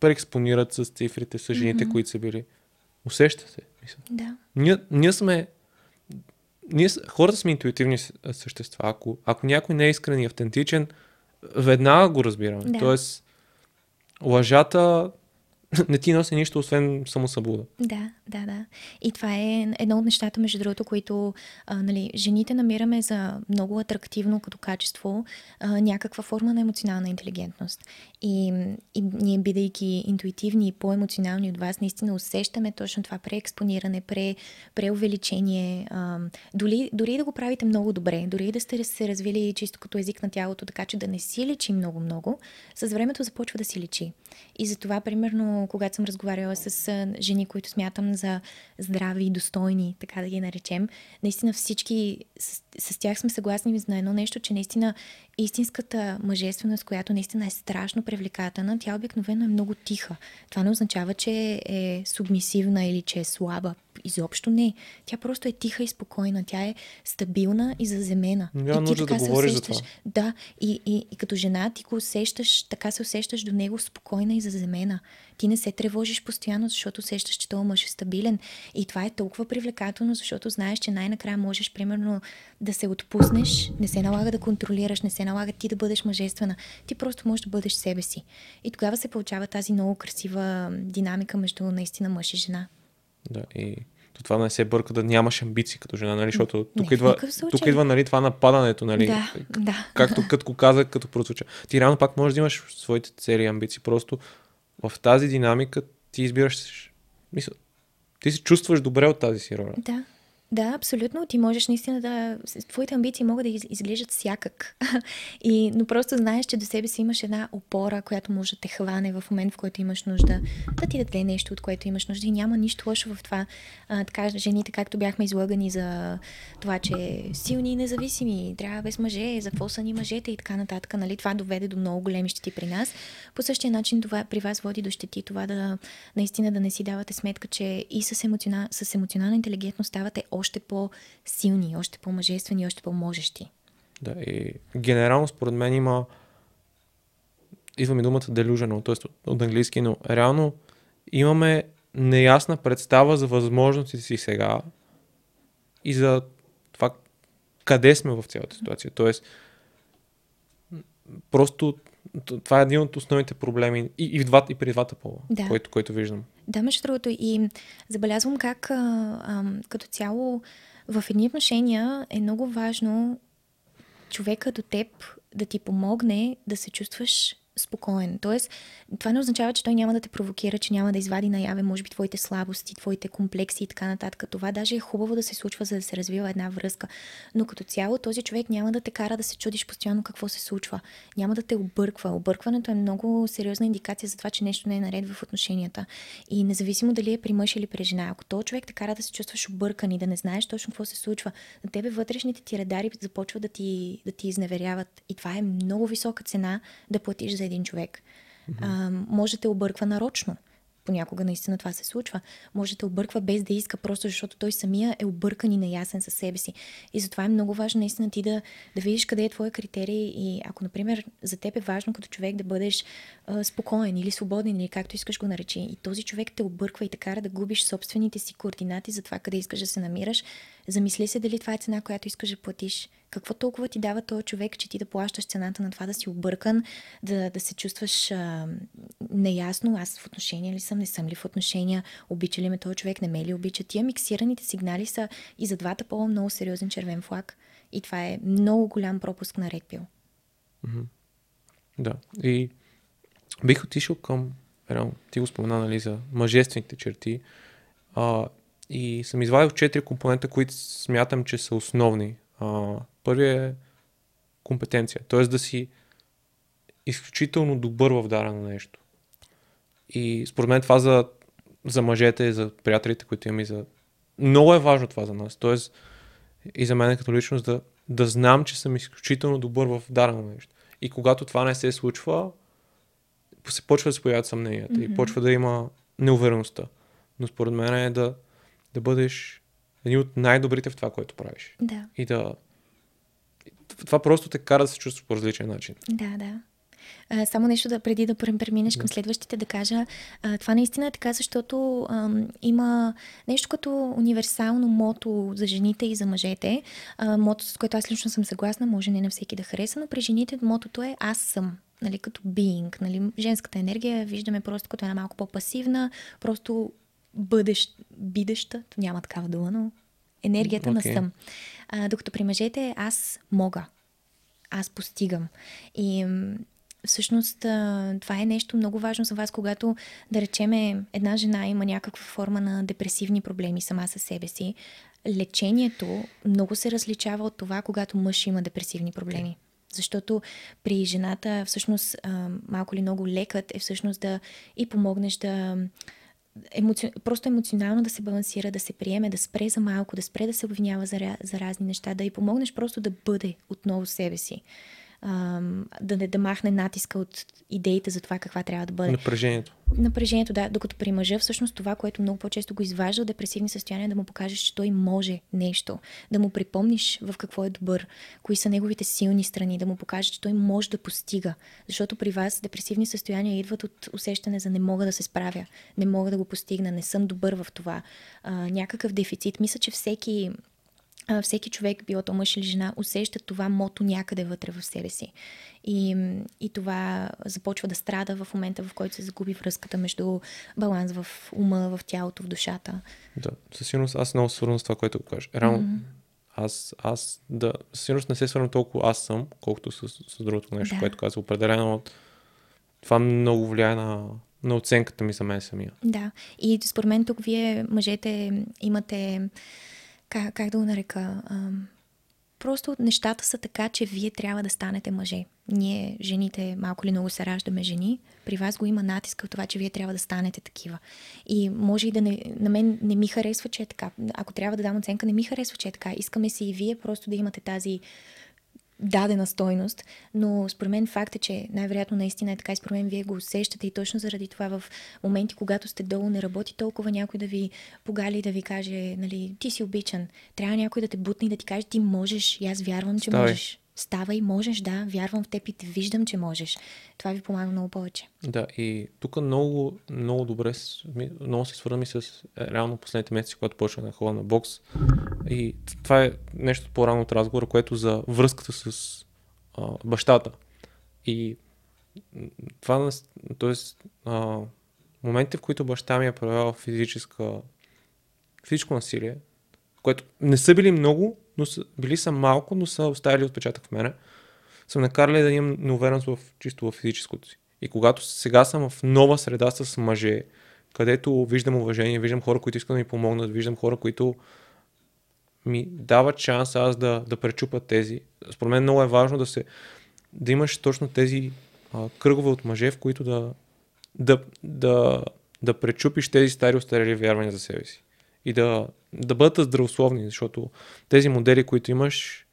[SPEAKER 1] преекспонират с цифрите, са жените, mm-hmm. които са били. Усеща се.
[SPEAKER 2] Да.
[SPEAKER 1] Ние, ние сме. Ние, хората сме интуитивни същества. Ако, ако някой не е искрен и автентичен, веднага го разбираме. Да. Тоест, лъжата не ти носи нищо, освен самосъблуда.
[SPEAKER 2] Да, да, да. И това е едно от нещата, между другото, които а, нали, жените намираме за много атрактивно като качество а, някаква форма на емоционална интелигентност. И, и ние, бидейки интуитивни и по-емоционални от вас, наистина усещаме точно това преекспониране, пре, преувеличение. А, дори, дори да го правите много добре, дори да сте се развили чисто като език на тялото, така че да не си личи много-много, с времето започва да си личи. И затова, примерно, когато съм разговаряла с жени, които смятам за здрави и достойни, така да ги наречем, наистина всички с, с тях сме съгласни на едно нещо, че наистина истинската мъжественост, която наистина е страшно привлекателна, тя обикновено е много тиха. Това не означава, че е субмисивна или че е слаба. Изобщо не. Тя просто е тиха и спокойна. Тя е стабилна и заземена.
[SPEAKER 1] Няма и ти така да се усещаш. За това.
[SPEAKER 2] Да, и, и, и като жена ти го усещаш, така се усещаш до него спокойна и заземена. Ти не се тревожиш постоянно, защото усещаш, че този мъж е стабилен. И това е толкова привлекателно, защото знаеш, че най-накрая можеш, примерно, да се отпуснеш, не се налага да контролираш, не се налага ти да бъдеш мъжествена. Ти просто можеш да бъдеш себе си. И тогава се получава тази много красива динамика между наистина мъж и жена.
[SPEAKER 1] Да, и то това не се бърка да нямаш амбиции като жена, нали? Защото тук не, идва, тук идва нали, това нападането, нали?
[SPEAKER 2] Да, да.
[SPEAKER 1] Както като каза, като прозвуча. Ти реално пак можеш да имаш своите цели и амбиции. Просто в тази динамика ти избираш. Мисля, ти се чувстваш добре от тази си роля.
[SPEAKER 2] Да. Да, абсолютно. Ти можеш наистина да... Твоите амбиции могат да изглеждат всякак. И, но просто знаеш, че до себе си имаш една опора, която може да те хване в момент, в който имаш нужда да ти даде нещо, от което имаш нужда. И няма нищо лошо в това. А, така, жените, както бяхме излагани за това, че силни и независими, трябва без мъже, за какво са ни мъжете и така нататък. Нали? Това доведе до много големи щети при нас. По същия начин това при вас води до щети. Това да наистина да не си давате сметка, че и с, емоционал, с емоционална интелигентност ставате още по-силни, още по-мъжествени, още по-можещи.
[SPEAKER 1] Да, и генерално според мен има идва ми думата delusional, т.е. от английски, но реално имаме неясна представа за възможностите си сега и за това къде сме в цялата ситуация. Тоест, просто това е един от основните проблеми и, и, в двата, и при двата пола, да. който, който виждам.
[SPEAKER 2] Да, между другото и забелязвам как а, а, като цяло в едни отношения е много важно човека до теб да ти помогне да се чувстваш спокоен. Тоест, това не означава, че той няма да те провокира, че няма да извади наяве, може би, твоите слабости, твоите комплекси и така нататък. Това даже е хубаво да се случва, за да се развива една връзка. Но като цяло, този човек няма да те кара да се чудиш постоянно какво се случва. Няма да те обърква. Объркването е много сериозна индикация за това, че нещо не е наред в отношенията. И независимо дали е при мъж или при жена, ако този човек те кара да се чувстваш объркан и да не знаеш точно какво се случва, на тебе вътрешните ти радари започват да ти, да ти изневеряват. И това е много висока цена да платиш за един човек. Mm-hmm. А, може те обърква нарочно. понякога наистина това се случва. Може те обърква без да иска, просто защото той самия е объркан и неясен със себе си. И затова е много важно наистина ти да, да видиш къде е твоя критерий и ако, например, за теб е важно като човек да бъдеш а, спокоен или свободен или както искаш го наречи и този човек те обърква и те кара да губиш собствените си координати за това къде искаш да се намираш, замисли се дали това е цена, която искаш да платиш. Какво толкова ти дава този човек, че ти да плащаш цената на това да си объркан, да, да се чувстваш а, неясно, аз в отношения ли съм, не съм ли в отношения, обича ли ме този човек, не ме ли обича. Тия миксираните сигнали са и за двата пола много сериозен червен флаг. И това е много голям пропуск на Red
[SPEAKER 1] Mm-hmm. Да. И бих отишъл към, реално, ти го спомена, нали, за мъжествените черти. А, и съм извадил четири компонента, които смятам, че са основни. А, първият е компетенция, т.е. да си изключително добър в дадено нещо. И според мен това за, за мъжете, за приятелите, които имам и за... Много е важно това за нас. Тоест и за мен като личност да, да знам, че съм изключително добър в дадено нещо. И когато това не се случва, се почва да се появят съмненията mm-hmm. и почва да има неувереността. Но според мен е да, да бъдеш един от най-добрите в това, което правиш.
[SPEAKER 2] Да.
[SPEAKER 1] И да. Това просто те кара да се чувстваш по различен начин.
[SPEAKER 2] Да, да. А, само нещо да преди да преминеш към следващите, да кажа. А, това наистина е така, защото а, има нещо като универсално мото за жените и за мъжете. А, мото, с което аз лично съм съгласна, може не на всеки да хареса, но при жените мотото е аз съм нали, като being. Нали, женската енергия виждаме просто като една малко по-пасивна, просто бъдещ, бидеща, няма такава дума, но енергията okay. на съм. А, докато при мъжете аз мога. Аз постигам. И всъщност това е нещо много важно за вас, когато, да речеме, една жена има някаква форма на депресивни проблеми сама със себе си. Лечението много се различава от това, когато мъж има депресивни проблеми. Защото при жената всъщност малко ли много лекът е всъщност да и помогнеш да емоци... просто емоционално да се балансира, да се приеме, да спре за малко, да спре да се обвинява за, за разни неща, да й помогнеш просто да бъде отново себе си да не да махне натиска от идеите за това каква трябва да бъде.
[SPEAKER 1] Напрежението.
[SPEAKER 2] Напрежението, да. Докато при мъжа всъщност това, което много по-често го изважда от депресивни състояния, да му покажеш, че той може нещо, да му припомниш в какво е добър, кои са неговите силни страни, да му покажеш, че той може да постига. Защото при вас депресивни състояния идват от усещане за не мога да се справя, не мога да го постигна, не съм добър в това. А, някакъв дефицит. Мисля, че всеки всеки човек, било то мъж или жена, усеща това мото някъде вътре в себе си. И, и това започва да страда в момента, в който се загуби връзката между баланс в ума, в тялото, в душата.
[SPEAKER 1] Да, със сигурност аз много свързвам с това, което кажеш. Реално, mm-hmm. аз, аз, да, със сигурност не се свързвам толкова аз съм, колкото с, с другото нещо, да. което каза. Определено това много влияе на, на оценката ми за мен самия.
[SPEAKER 2] Да, и според мен тук вие, мъжете, имате как, как да го нарека, а, просто нещата са така, че вие трябва да станете мъже. Ние, жените, малко ли много се раждаме жени, при вас го има натиск от това, че вие трябва да станете такива. И може и да не, на мен не ми харесва, че е така. Ако трябва да дам оценка, не ми харесва, че е така. Искаме си и вие просто да имате тази дадена стойност, но според мен факт е, че най-вероятно наистина е така и според мен вие го усещате и точно заради това в моменти, когато сте долу, не работи толкова някой да ви погали и да ви каже, нали, ти си обичан. Трябва някой да те бутне и да ти каже, ти можеш и аз вярвам, че
[SPEAKER 1] Ставай.
[SPEAKER 2] можеш. Ставай, можеш, да, вярвам в теб и те виждам, че можеш. Това ви помага много повече.
[SPEAKER 1] Да, и тук много, много добре, много се свързвам с е, реално последните месеци, когато почнах на хода на бокс. И това е нещо по-рано от разговора, което за връзката с а, бащата. И това, т.е. моментите, в които баща ми е проявял физическа, физическо насилие, което не са били много, но са, били са малко, но са оставили отпечатък в мене, съм накарали да имам неувереност в чисто в физическото си. И когато сега съм в нова среда с мъже, където виждам уважение, виждам хора, които искат да ми помогнат, виждам хора, които ми дават шанс аз да, да пречупа тези. Според мен много е важно да се да имаш точно тези а, кръгове от мъже, в които да, да, да, да пречупиш тези стари устарели вярвания за себе си. И да, да бъдат здравословни, защото тези модели, които имаш,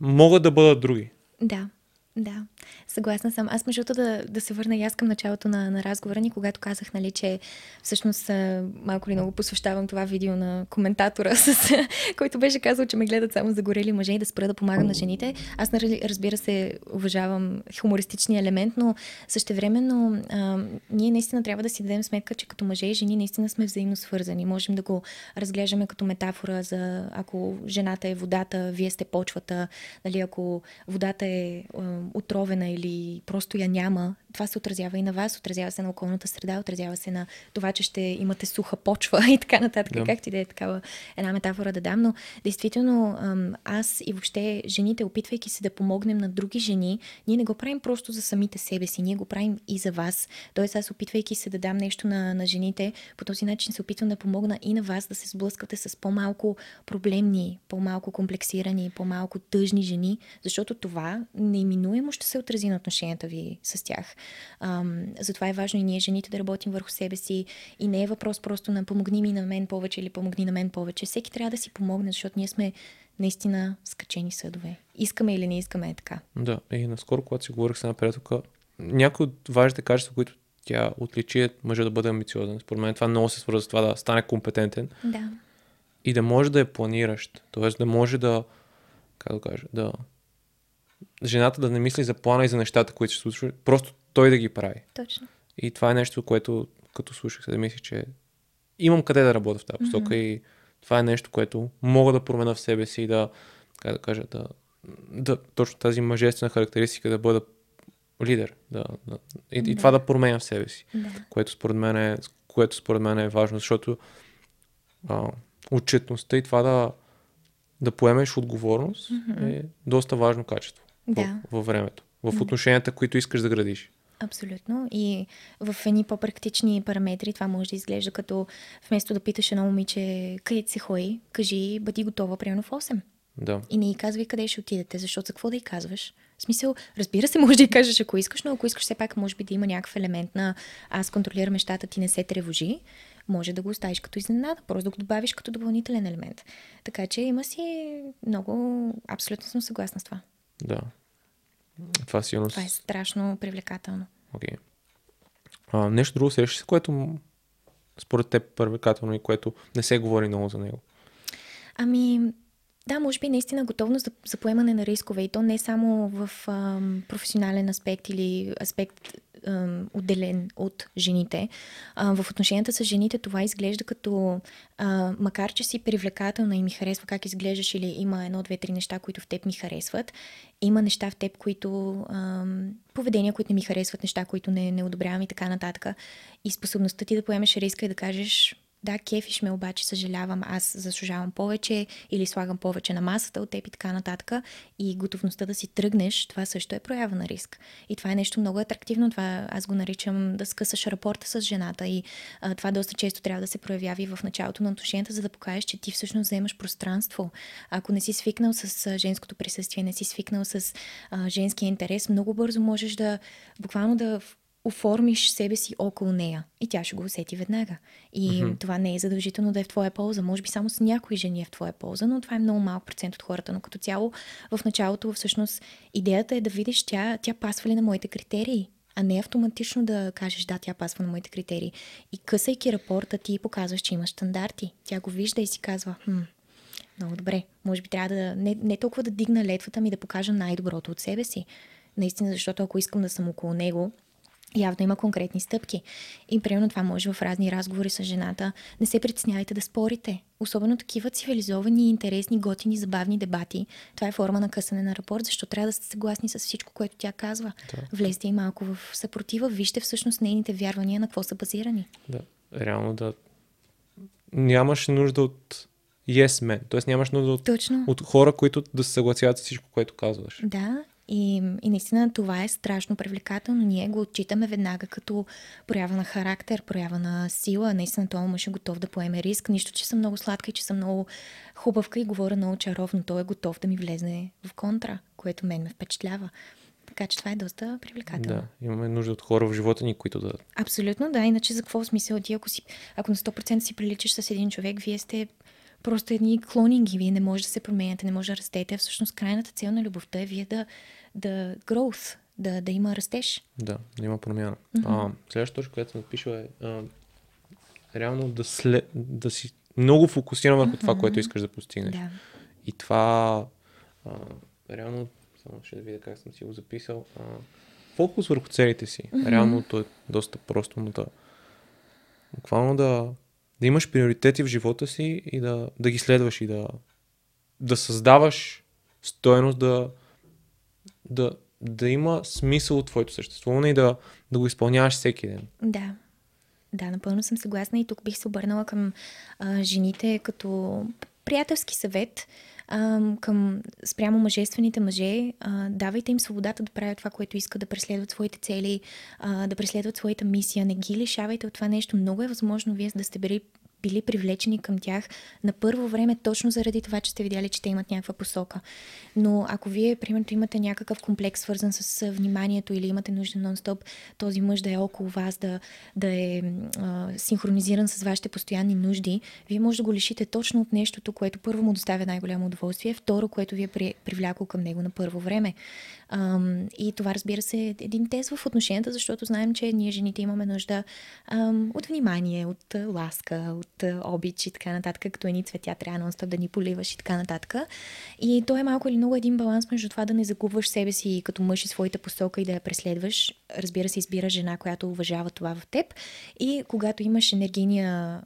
[SPEAKER 1] могат да бъдат други.
[SPEAKER 2] Да, да. Съгласна съм. Аз между да, да се върна и аз към началото на, на разговора ни, когато казах, нали, че всъщност малко ли много посвещавам това видео на коментатора, с, който беше казал, че ме гледат само загорели мъже и да спра да помагам на жените. Аз, нали, разбира се, уважавам хумористичния елемент, но същевременно а, ние наистина трябва да си дадем сметка, че като мъже и жени наистина сме взаимно свързани. Можем да го разглеждаме като метафора за ако жената е водата, вие сте почвата, нали, ако водата е а, отровена или просто я няма, това се отразява и на вас, отразява се на околната среда, отразява се на това, че ще имате суха почва и така нататък. Да. Както и да е такава една метафора да дам, но действително аз и въобще жените, опитвайки се да помогнем на други жени, ние не го правим просто за самите себе си, ние го правим и за вас. Тоест аз опитвайки се да дам нещо на, на жените, по този начин се опитвам да помогна и на вас да се сблъсквате с по-малко проблемни, по-малко комплексирани, по-малко тъжни жени, защото това неиминуемо ще се отрази на отношенията ви с тях. Ам, затова е важно и ние, жените, да работим върху себе си. И не е въпрос просто на помогни ми на мен повече или помогни на мен повече. Всеки трябва да си помогне, защото ние сме наистина скачени съдове. Искаме или не искаме е така.
[SPEAKER 1] Да, и наскоро, когато си говорих с една приятелка, някои от важните качества, които тя отличи е мъжа да бъде амбициозен. Според мен това много се свързва с това да стане компетентен.
[SPEAKER 2] Да.
[SPEAKER 1] И да може да е планиращ. Тоест да може да, как да кажа, да жената да не мисли за плана и за нещата, които се случват, просто той да ги прави.
[SPEAKER 2] Точно.
[SPEAKER 1] И това е нещо, което като слушах се да мислих, че имам къде да работя в тази посока mm-hmm. и това е нещо, което мога да променя в себе си и да, как да кажа, да, да точно тази мъжествена характеристика да бъда лидер. Да, да, и, да. и това да променя в себе си.
[SPEAKER 2] Да.
[SPEAKER 1] Което според мен е, което според мен е важно, защото а, отчетността и това да, да поемеш отговорност mm-hmm. е доста важно качество
[SPEAKER 2] да.
[SPEAKER 1] във времето, в отношенията, които искаш да градиш.
[SPEAKER 2] Абсолютно. И в едни по-практични параметри това може да изглежда като вместо да питаш едно момиче къде се хои, кажи бъди готова примерно в 8.
[SPEAKER 1] Да.
[SPEAKER 2] И не й казвай къде ще отидете, защото за какво да й казваш? В смисъл, разбира се, може да й кажеш ако искаш, но ако искаш все пак може би да има някакъв елемент на аз контролирам нещата, ти не се тревожи, може да го оставиш като изненада, просто да го добавиш като допълнителен елемент. Така че има си много, абсолютно съм съгласна с това.
[SPEAKER 1] Да. Това сигурно.
[SPEAKER 2] Това е страшно привлекателно.
[SPEAKER 1] Okay. А, нещо друго срещаш което според теб привлекателно и което не се говори много за него?
[SPEAKER 2] Ами, да, може би наистина готовност за, за поемане на рискове и то не само в ам, професионален аспект или аспект ам, отделен от жените. А, в отношенията с жените това изглежда като, а, макар че си привлекателна и ми харесва как изглеждаш или има едно, две, три неща, които в теб ми харесват, има неща в теб, които ам, поведения, които не ми харесват, неща, които не, не одобрявам и така нататък. И способността ти да поемеш риска и да кажеш да, кефиш ме, обаче съжалявам, аз заслужавам повече или слагам повече на масата от теб и така нататък. И готовността да си тръгнеш, това също е проява на риск. И това е нещо много атрактивно. Това аз го наричам да скъсаш рапорта с жената. И а, това доста често трябва да се проявява и в началото на отношенията, за да покажеш, че ти всъщност вземаш пространство. Ако не си свикнал с а, женското присъствие, не си свикнал с а, женския интерес, много бързо можеш да буквално да оформиш себе си около нея и тя ще го усети веднага. И mm-hmm. това не е задължително да е в твоя полза. Може би само с някои жени е в твоя полза, но това е много малък процент от хората. Но като цяло в началото всъщност идеята е да видиш тя, тя пасва ли на моите критерии а не автоматично да кажеш да, тя пасва на моите критерии. И късайки рапорта, ти показваш, че имаш стандарти. Тя го вижда и си казва, хм, много добре, може би трябва да не, не толкова да дигна летвата ми да покажа най-доброто от себе си. Наистина, защото ако искам да съм около него, явно има конкретни стъпки. И примерно това може в разни разговори с жената. Не се притеснявайте да спорите. Особено такива цивилизовани, интересни, готини, забавни дебати. Това е форма на късане на рапорт, защото трябва да сте съгласни с всичко, което тя казва. Да. Влезте и малко в съпротива, вижте всъщност нейните вярвания на какво са базирани.
[SPEAKER 1] Да, реално да. Нямаш нужда от yes men, т.е. нямаш нужда от,
[SPEAKER 2] Точно.
[SPEAKER 1] от хора, които да се съгласяват с всичко, което казваш.
[SPEAKER 2] Да, и, и наистина това е страшно привлекателно. Ние го отчитаме веднага като проява на характер, проява на сила. Наистина това мъж е готов да поеме риск. Нищо, че съм много сладка и че съм много хубавка и говоря много чаровно. Той е готов да ми влезе в контра, което мен ме впечатлява. Така че това е доста привлекателно.
[SPEAKER 1] Да, имаме нужда от хора в живота ни, които да.
[SPEAKER 2] Абсолютно, да. Иначе за какво смисъл ти, ако, си, ако на 100% си приличаш с един човек, вие сте просто едни клонинги. Вие не може да се променяте, не може да растете. Всъщност крайната цел на любовта е вие да, да growth, да, да има растеж.
[SPEAKER 1] Да, да има промяна.
[SPEAKER 2] Мгм.
[SPEAKER 1] А, следващата точка, която съм напишал е а, реално да, след, да си много фокусиран върху това,
[SPEAKER 2] Мгм.
[SPEAKER 1] което искаш да постигнеш.
[SPEAKER 2] Да.
[SPEAKER 1] И това а, реално, само ще да видя как съм си го записал. А, фокус върху целите си.
[SPEAKER 2] Мгм.
[SPEAKER 1] Реално то е доста просто, но да. Буквално да, да имаш приоритети в живота си и да, да ги следваш и да, да създаваш стоеност, да, да, да има смисъл от твоето съществуване и да, да го изпълняваш всеки ден.
[SPEAKER 2] Да. Да, напълно съм съгласна и тук бих се обърнала към а, жените като приятелски съвет а, към спрямо мъжествените мъже. А, давайте им свободата да правят това, което искат, да преследват своите цели, а, да преследват своята мисия. Не ги лишавайте от това нещо. Много е възможно вие да сте били били привлечени към тях на първо време, точно заради това, че сте видяли, че те имат някаква посока. Но ако вие, примерно, имате някакъв комплекс, свързан с вниманието или имате нужда нон-стоп този мъж да е около вас, да, да е а, синхронизиран с вашите постоянни нужди, вие може да го лишите точно от нещото, което първо му доставя най-голямо удоволствие, второ, което ви е при, привлякло към него на първо време. Ам, и това, разбира се, е един тест в отношенията, защото знаем, че ние жените имаме нужда ам, от внимание, от ласка, от обич и така нататък, като едни цветя трябва нон да ни поливаш и така нататък. И то е малко или много един баланс между това да не загубваш себе си като мъж и своята посока и да я преследваш. Разбира се, избира жена, която уважава това в теб. И когато имаш енергийния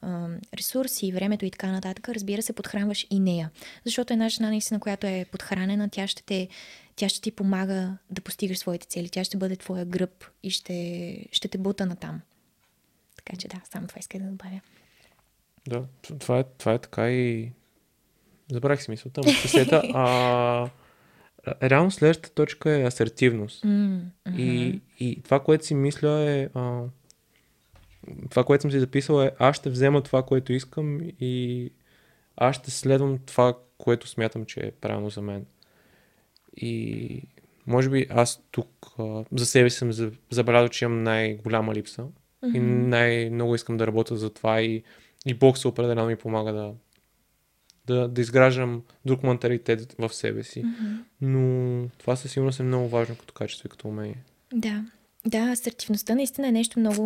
[SPEAKER 2] ресурс и времето и така нататък, разбира се, подхранваш и нея. Защото една жена, наистина, която е подхранена, тя ще те тя ще ти помага да постигаш своите цели. Тя ще бъде твоя гръб и ще, ще те бута натам. Така че да, само това иска да добавя.
[SPEAKER 1] Да, това е, това е така и... Забравих си мисълта, но сета. А, реално следващата точка е асертивност.
[SPEAKER 2] М,
[SPEAKER 1] И, и това, което си мисля е... А, това, което съм си записал е аз ще взема това, което искам и аз ще следвам това, което смятам, че е правилно за мен. И може би аз тук а, за себе си съм за- забелязал, че имам най-голяма липса и най-много искам да работя за това и, и бокса определено ми помага да, да, да изграждам друг менталитет в себе си.
[SPEAKER 2] Мгм.
[SPEAKER 1] Но това със сигурност е много важно като качество и като умение.
[SPEAKER 2] Да. Да, асертивността наистина е нещо много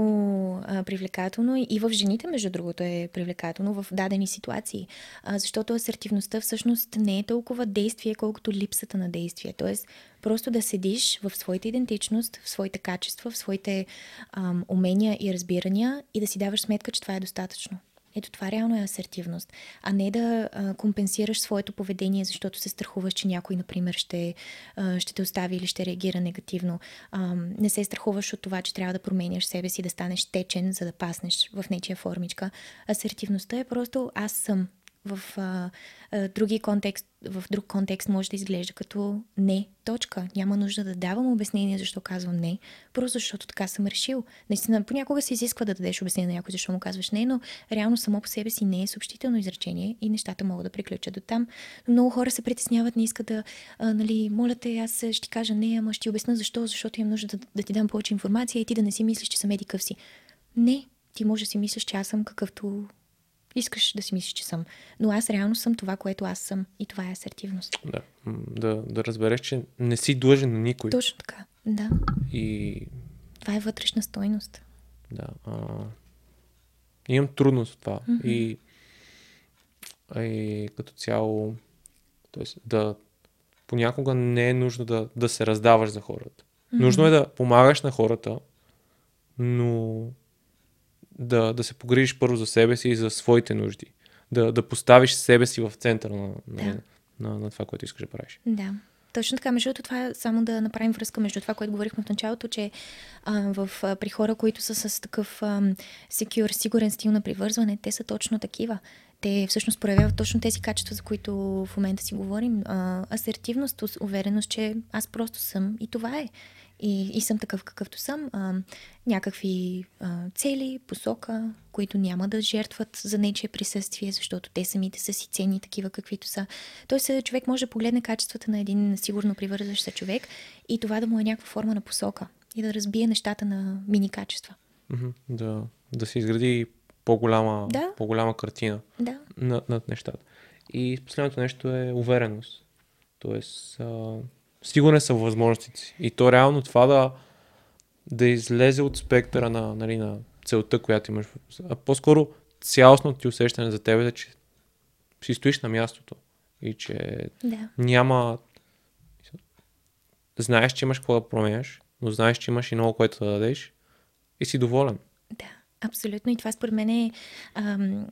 [SPEAKER 2] а, привлекателно и в жените, между другото, е привлекателно в дадени ситуации. А, защото асертивността всъщност не е толкова действие, колкото липсата на действие. Тоест, просто да седиш в своята идентичност, в своите качества, в своите ам, умения и разбирания и да си даваш сметка, че това е достатъчно. Ето това реално е асертивност, а не да а, компенсираш своето поведение, защото се страхуваш, че някой, например, ще, а, ще те остави или ще реагира негативно. А, не се страхуваш от това, че трябва да променяш себе си, да станеш течен, за да паснеш в нечия формичка. Асертивността е просто аз съм. В, а, а, други контекст, в друг контекст може да изглежда като не, точка. Няма нужда да давам обяснение защо казвам не, просто защото така съм решил. Наистина, понякога се изисква да дадеш обяснение на някой защо му казваш не, но реално само по себе си не е съобщително изречение и нещата могат да приключат до там. Но много хора се притесняват, не искат да, а, нали, моля те, аз ще ти кажа не, ама ще ти обясна защо, защото имам нужда да, да ти дам повече информация и ти да не си мислиш, че съм еди къв си. Не, ти може да си мислиш, че аз съм какъвто искаш да си мислиш, че съм. Но аз реално съм това, което аз съм. И това е асертивност.
[SPEAKER 1] Да, да, да разбереш, че не си длъжен на никой.
[SPEAKER 2] Точно така. Да.
[SPEAKER 1] И
[SPEAKER 2] Това е вътрешна стойност.
[SPEAKER 1] да, а, имам трудност в това.
[SPEAKER 2] Мгм.
[SPEAKER 1] И, и като цяло, т.е. да понякога не е нужно да, да се раздаваш за хората. Нужно е да помагаш на хората, но да, да се погрижиш първо за себе си и за своите нужди. Да, да поставиш себе си в центъра на, на,
[SPEAKER 2] Да.
[SPEAKER 1] на, на, на това, което искаш да правиш.
[SPEAKER 2] Да. Точно така. Между това е само да направим връзка между това, което говорихме в началото, че а, в, а, при хора, които са с такъв а, secure, сигурен стил на привързване, те са точно такива. Те всъщност проявяват точно тези качества, за които в момента си говорим. А, асертивност, увереност, че аз просто съм и това е. И, и съм такъв какъвто съм. А, някакви а, цели, посока, които няма да жертват за нечие присъствие, защото те самите са си ценни такива каквито са. Тоест, а, човек може да погледне качествата на един сигурно привързващ се човек и това да му е някаква форма на посока и да разбие нещата на мини качества.
[SPEAKER 1] Да, да се изгради по-голяма,
[SPEAKER 2] Да.
[SPEAKER 1] по-голяма картина
[SPEAKER 2] Да.
[SPEAKER 1] над, над нещата. И последното нещо е увереност. Тоест, а, сигурен са възможностите си. И то реално това да, да излезе от спектъра на, нали, на целта, която имаш. А по-скоро цялостно ти усещане за тебе, че си стоиш на мястото и че
[SPEAKER 2] Да.
[SPEAKER 1] няма... Знаеш, че имаш какво да променяш, но знаеш, че имаш и много, което да дадеш и си доволен.
[SPEAKER 2] Да, абсолютно. И това според мен е ам,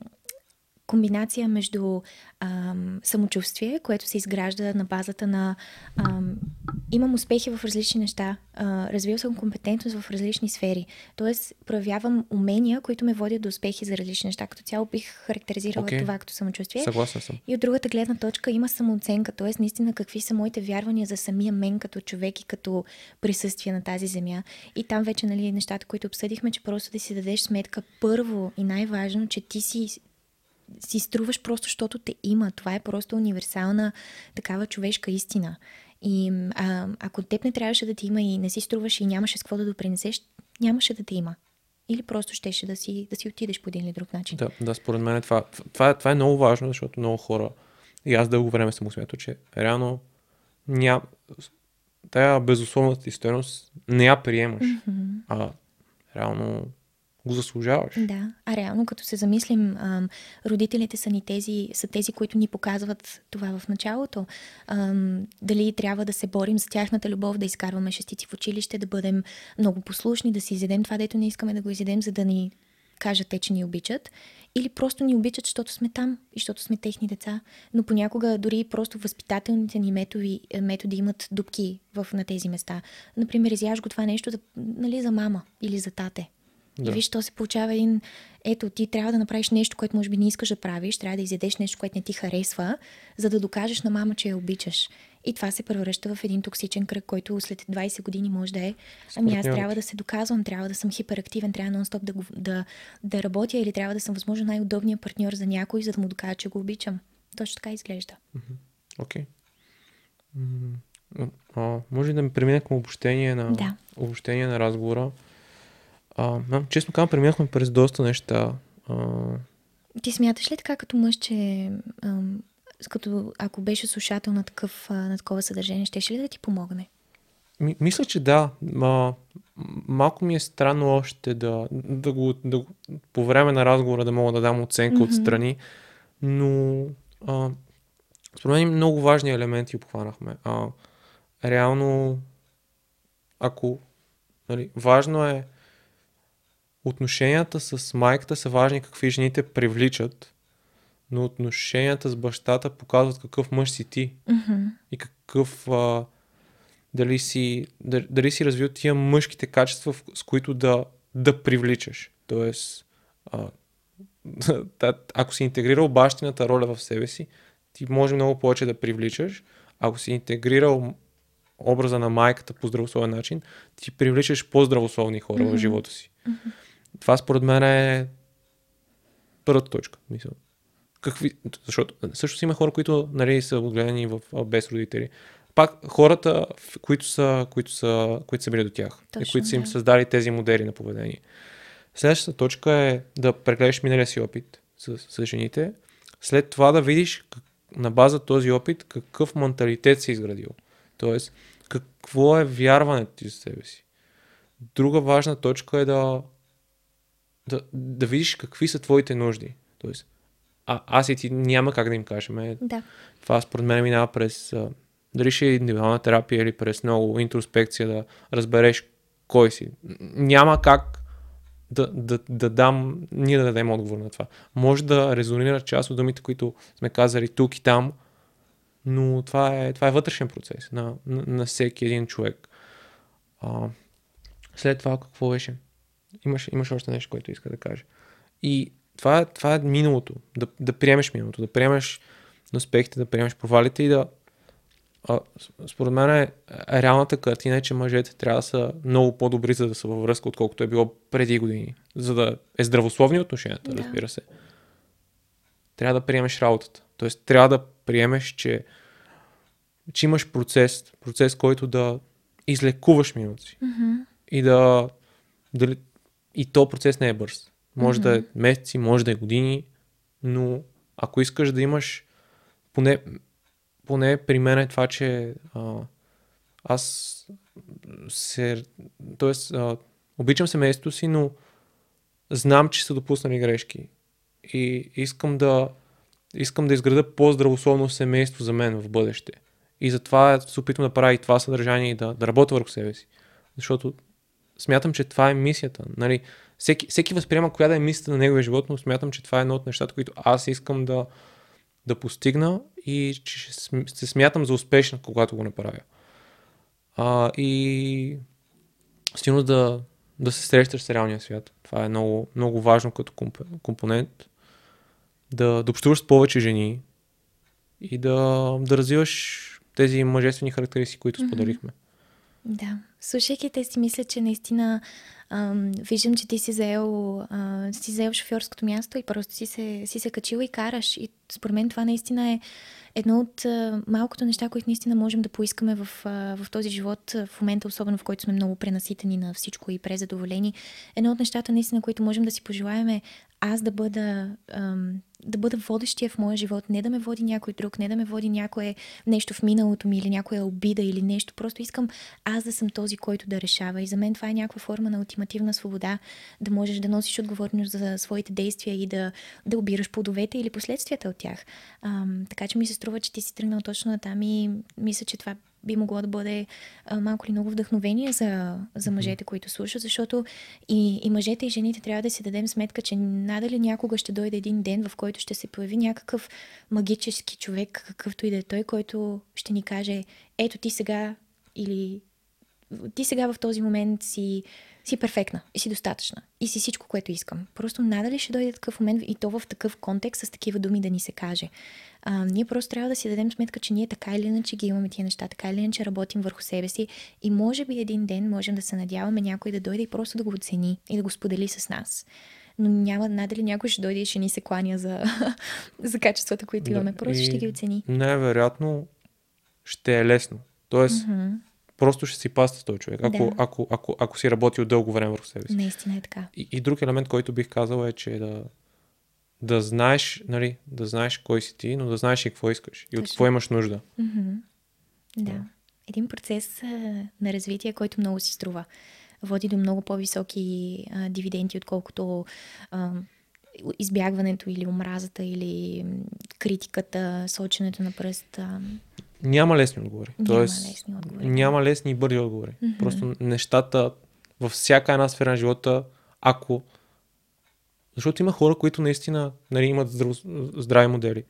[SPEAKER 2] комбинация между ам, самочувствие, което се изгражда на базата на ам, имам успехи в различни неща, а, развил съм компетентност в различни сфери. Тоест, проявявам умения, които ме водят до успехи за различни неща. Като цяло бих характеризирала
[SPEAKER 1] Окей.
[SPEAKER 2] това като самочувствие.
[SPEAKER 1] Съгласен съм.
[SPEAKER 2] И от другата гледна точка има самооценка, т.е. наистина какви са моите вярвания за самия мен като човек и като присъствие на тази земя. И там вече нали, нещата, които обсъдихме, че просто да си дадеш сметка първо и най-важно, че ти си си струваш просто, защото те има. Това е просто универсална такава човешка истина. И а, ако теб не трябваше да ти има и не си струваш и нямаше с какво да допринесеш, нямаше да те има. Или просто щеше да си, да си отидеш по един или друг начин.
[SPEAKER 1] Да, да, според мен това, това, е- това е много важно, защото много хора, и аз дълго време съм го смятал, че реално ням, тая безусловната ти стойност не я приемаш,
[SPEAKER 2] Мгм.
[SPEAKER 1] а реално го заслужаваш.
[SPEAKER 2] Да, а реално като се замислим, ам, родителите са ни тези, са тези, които ни показват това в началото. Ам, дали трябва да се борим за тяхната любов, да изкарваме шестици в училище, да бъдем много послушни, да си изедем това, дето не искаме да го изедем, за да ни кажат те, че ни обичат. Или просто ни обичат, защото сме там и защото сме техни деца. Но понякога дори просто възпитателните ни методи, е, методи имат дупки в, на тези места. Например, изяж го това нещо за, нали, за мама или за тате. Да. И виж, то се получава един... Ето, ти трябва да направиш нещо, което може би не искаш да правиш, трябва да изядеш нещо, което не ти харесва, за да докажеш на мама, че я обичаш. И това се превръща в един токсичен кръг, който след 20 години може да е. Ами аз трябва да се доказвам, трябва да съм хиперактивен, трябва нон-стоп да, да, да работя или трябва да съм възможно най-удобният партньор за някой, за да му докажа, че го обичам. Точно така изглежда.
[SPEAKER 1] Окей. М, а, може да ми премина към обобщение на,
[SPEAKER 2] Да.
[SPEAKER 1] обобщение на разговора? А, а, честно казвам, преминахме през доста неща. А,
[SPEAKER 2] Ти смяташ ли така като мъж, че ам, като ако беше слушател на, такъв, а, на такова съдържание, щеше ли да ти помогне?
[SPEAKER 1] Ми, мисля, че да. Ма, малко ми е странно още да, да, го, да го, по време на разговора да мога да дам оценка
[SPEAKER 2] Мгм.
[SPEAKER 1] отстрани, но а, според мен много важни елементи обхванахме. А, реално, ако нали, важно е отношенията с майката са важни какви жените привличат, но отношенията с бащата показват какъв мъж си ти
[SPEAKER 2] Мгм.
[SPEAKER 1] и какъв а, дали си, дали, дали си развил тия мъжките качества, в- с които да, да привличаш. Тоест, а, ако си интегрирал бащината роля в себе си, ти може много повече да привличаш. Ако си интегрирал образа на майката по здравословен начин, ти привличаш по-здравословни хора в
[SPEAKER 2] Мгм.
[SPEAKER 1] живота си. Това според мен е първата точка. Мисъл. Какви... Защото също си има хора, които нали, са отгледани в, без родители. Пак хората, които са, които са, които са били до тях и
[SPEAKER 2] Точно,
[SPEAKER 1] които са им
[SPEAKER 2] да.
[SPEAKER 1] създали тези модели на поведение. Следващата точка е да прегледаш миналия си опит с, с жените. След това да видиш как, на база този опит какъв менталитет си изградил. Тоест, какво е вярването ти за себе си. Друга важна точка е да, да, да видиш какви са твоите нужди. Тоест, а, аз и ти няма как да им кажем. Е,
[SPEAKER 2] Да.
[SPEAKER 1] това според мен минава през а, дали ще е индивидуална терапия или през много интроспекция да разбереш кой си. Няма как да, да, да дам, ние да дадем отговор на това. Може да резонира част от думите, които сме казали тук и там, но това е, това е вътрешен процес на, на, на всеки един човек. А, след това какво беше? Имаш, имаш още нещо, което иска да кажа. И това, е- това е миналото. Да, да приемеш миналото, да приемеш успехите, да приемеш провалите и да. А, според мен е, реалната картина е, че мъжете трябва да са много по-добри, за да са във връзка, отколкото е било преди години. За да е здравословни отношенията,
[SPEAKER 2] Да.
[SPEAKER 1] разбира се. Трябва да приемеш работата. Тоест, трябва да приемеш, че, че имаш процес, процес, който да излекуваш си
[SPEAKER 2] Мгм.
[SPEAKER 1] и да. Дали, и то процес не е бърз. Може да е месеци, може да е години, но ако искаш да имаш. Поне, поне при мен е това, че а, аз се, тоест, а, обичам семейството си, но знам, че са допуснали грешки. И искам да, искам да изграда по-здравословно семейство за мен в бъдеще. И затова се опитвам да правя и това съдържание и да, да работя върху себе си. Защото смятам, че това е мисията. Нали, всеки, всеки възприема коя да е мисията на неговия живот, но смятам, че това е едно от нещата, които аз искам да, да постигна и че се смятам за успешна, когато го направя. А, и силно да, да се срещаш с реалния свят. Това е много, много важно като компонент. Да, да общуваш с повече жени и да, да развиваш тези мъжествени характеристики, които споделихме.
[SPEAKER 2] Да. Слушайки те си мисля, че наистина ам, виждам, че ти си заел, а, си заел шофьорското място и просто си се, си се качил и караш. И според мен това наистина е едно от а, малкото неща, които наистина можем да поискаме в, а, в този живот, в момента, особено в който сме много пренаситени на всичко и презадоволени. Едно от нещата, наистина, които можем да си пожелаем е аз да бъда, ам, да бъда водещия в моя живот, не да ме води някой друг, не да ме води някое нещо в миналото ми или някоя обида или нещо. Просто искам аз да съм този, който да решава. И за мен това е някаква форма на ултимативна свобода, да можеш да носиш отговорност за своите действия и да, да обираш плодовете или последствията от тях. Ам, така че ми се струва, че ти си тръгнал точно на там и мисля, че това би могло да бъде а, малко ли много вдъхновение за, за мъжете, които слушат, защото и, и мъжете и жените трябва да си дадем сметка, че надали някога ще дойде един ден, в който ще се появи някакъв магически човек, какъвто и да е той, който ще ни каже, ето ти сега или ти сега в този момент си си перфектна и си достатъчна и си всичко, което искам. Просто надали ще дойде такъв момент и то в такъв контекст с такива думи да ни се каже. А, ние просто трябва да си дадем сметка, че ние така или иначе ги имаме тия неща, така или иначе работим върху себе си и може би един ден можем да се надяваме някой да дойде и просто да го оцени и да го сподели с нас но няма надали някой ще дойде и ще ни се кланя за, за качествата, които имаме. Просто ще ги оцени.
[SPEAKER 1] Най-вероятно ще е лесно. Тоест, mm-hmm просто ще си паста с този човек, ако, да. ако, ако, ако си работил дълго време върху себе си.
[SPEAKER 2] Наистина е така.
[SPEAKER 1] И, и друг елемент, който бих казал е, че да, да знаеш, нали, да знаеш кой си ти, но да знаеш и какво искаш и Точно. от какво имаш нужда.
[SPEAKER 2] Mm-hmm. Да. да. Един процес а, на развитие, който много си струва. Води до много по-високи а, дивиденти, отколкото а, избягването или омразата или критиката, соченето на пръст.
[SPEAKER 1] Няма лесни отговори.
[SPEAKER 2] Няма Тоест, лесни отговори.
[SPEAKER 1] Няма лесни и бързи отговори. Mm-hmm. Просто нещата във всяка една сфера на живота, ако. Защото има хора, които наистина нали, имат здрав... здрави модели.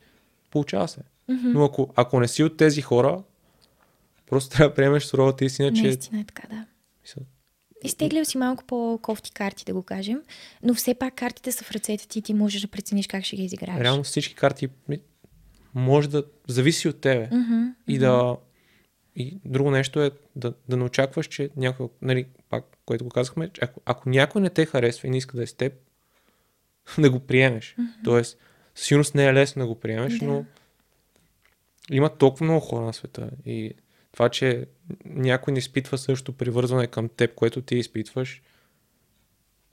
[SPEAKER 1] Получава се. Mm-hmm. Но ако, ако не си от тези хора, просто трябва да приемеш суровата истина,
[SPEAKER 2] че. Наистина е така, да. Изтеглил си малко по-кофти карти, да го кажем, но все пак картите са в ръцете ти и ти можеш да прецениш как ще ги изиграеш.
[SPEAKER 1] Реално всички карти може да зависи от тебе.
[SPEAKER 2] Mm-hmm.
[SPEAKER 1] И да. И друго нещо е да, да не очакваш, че някой, нали, пак, което го казахме, че ако, ако някой не те харесва и не иска да е с теб, да го приемеш. Mm-hmm. Тоест, сигурност не е лесно да го приемеш, да. но има толкова много хора на света. И това, че някой не изпитва също привързване към теб, което ти изпитваш,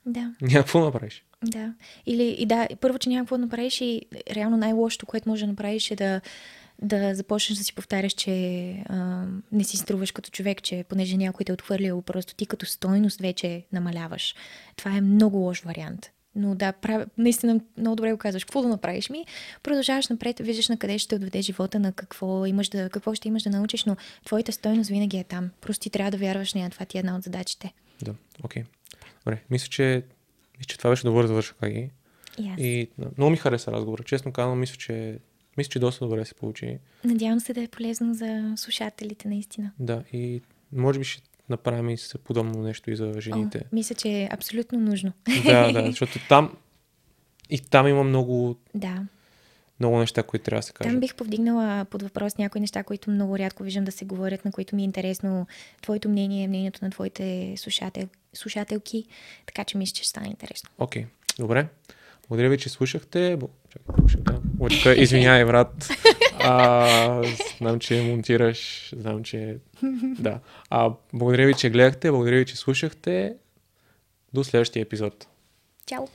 [SPEAKER 2] да.
[SPEAKER 1] Няма какво направиш.
[SPEAKER 2] Да. Или, и да, първо, че няма какво да направиш и реално най-лошото, което може да направиш е да, да започнеш да си повтаряш, че а, не си струваш като човек, че понеже някой те е отхвърлил, просто ти като стойност вече намаляваш. Това е много лош вариант. Но да, прав... наистина много добре го казваш. Какво да направиш ми? Продължаваш напред, виждаш на къде ще отведе живота, на какво, имаш да, какво ще имаш да научиш, но твоята стойност винаги е там. Просто ти трябва да вярваш нея. Това ти е една от задачите.
[SPEAKER 1] Да, окей. Okay. Добре, мисля, че, мисля, че това беше добър завършък, Аги.
[SPEAKER 2] Yes.
[SPEAKER 1] И много ми хареса разговора. Честно казвам, мисля, че мисля, че доста добре се получи.
[SPEAKER 2] Надявам се да е полезно за слушателите, наистина.
[SPEAKER 1] Да, и може би ще направим и се подобно нещо и за жените. О,
[SPEAKER 2] мисля, че е абсолютно нужно.
[SPEAKER 1] Да, да, защото там и там има много
[SPEAKER 2] да.
[SPEAKER 1] много неща, които трябва да се кажат.
[SPEAKER 2] Там бих повдигнала под въпрос някои неща, които много рядко виждам да се говорят, на които ми е интересно твоето мнение, мнението на твоите слушател, слушателки, така че мисля, че ще стане интересно.
[SPEAKER 1] Окей, okay. добре. Благодаря ви, че слушахте. Чакай, извинявай, брат. А, знам, че монтираш. Знам, че... Да. А, благодаря ви, че гледахте. Благодаря ви, че слушахте. До следващия епизод.
[SPEAKER 2] Чао!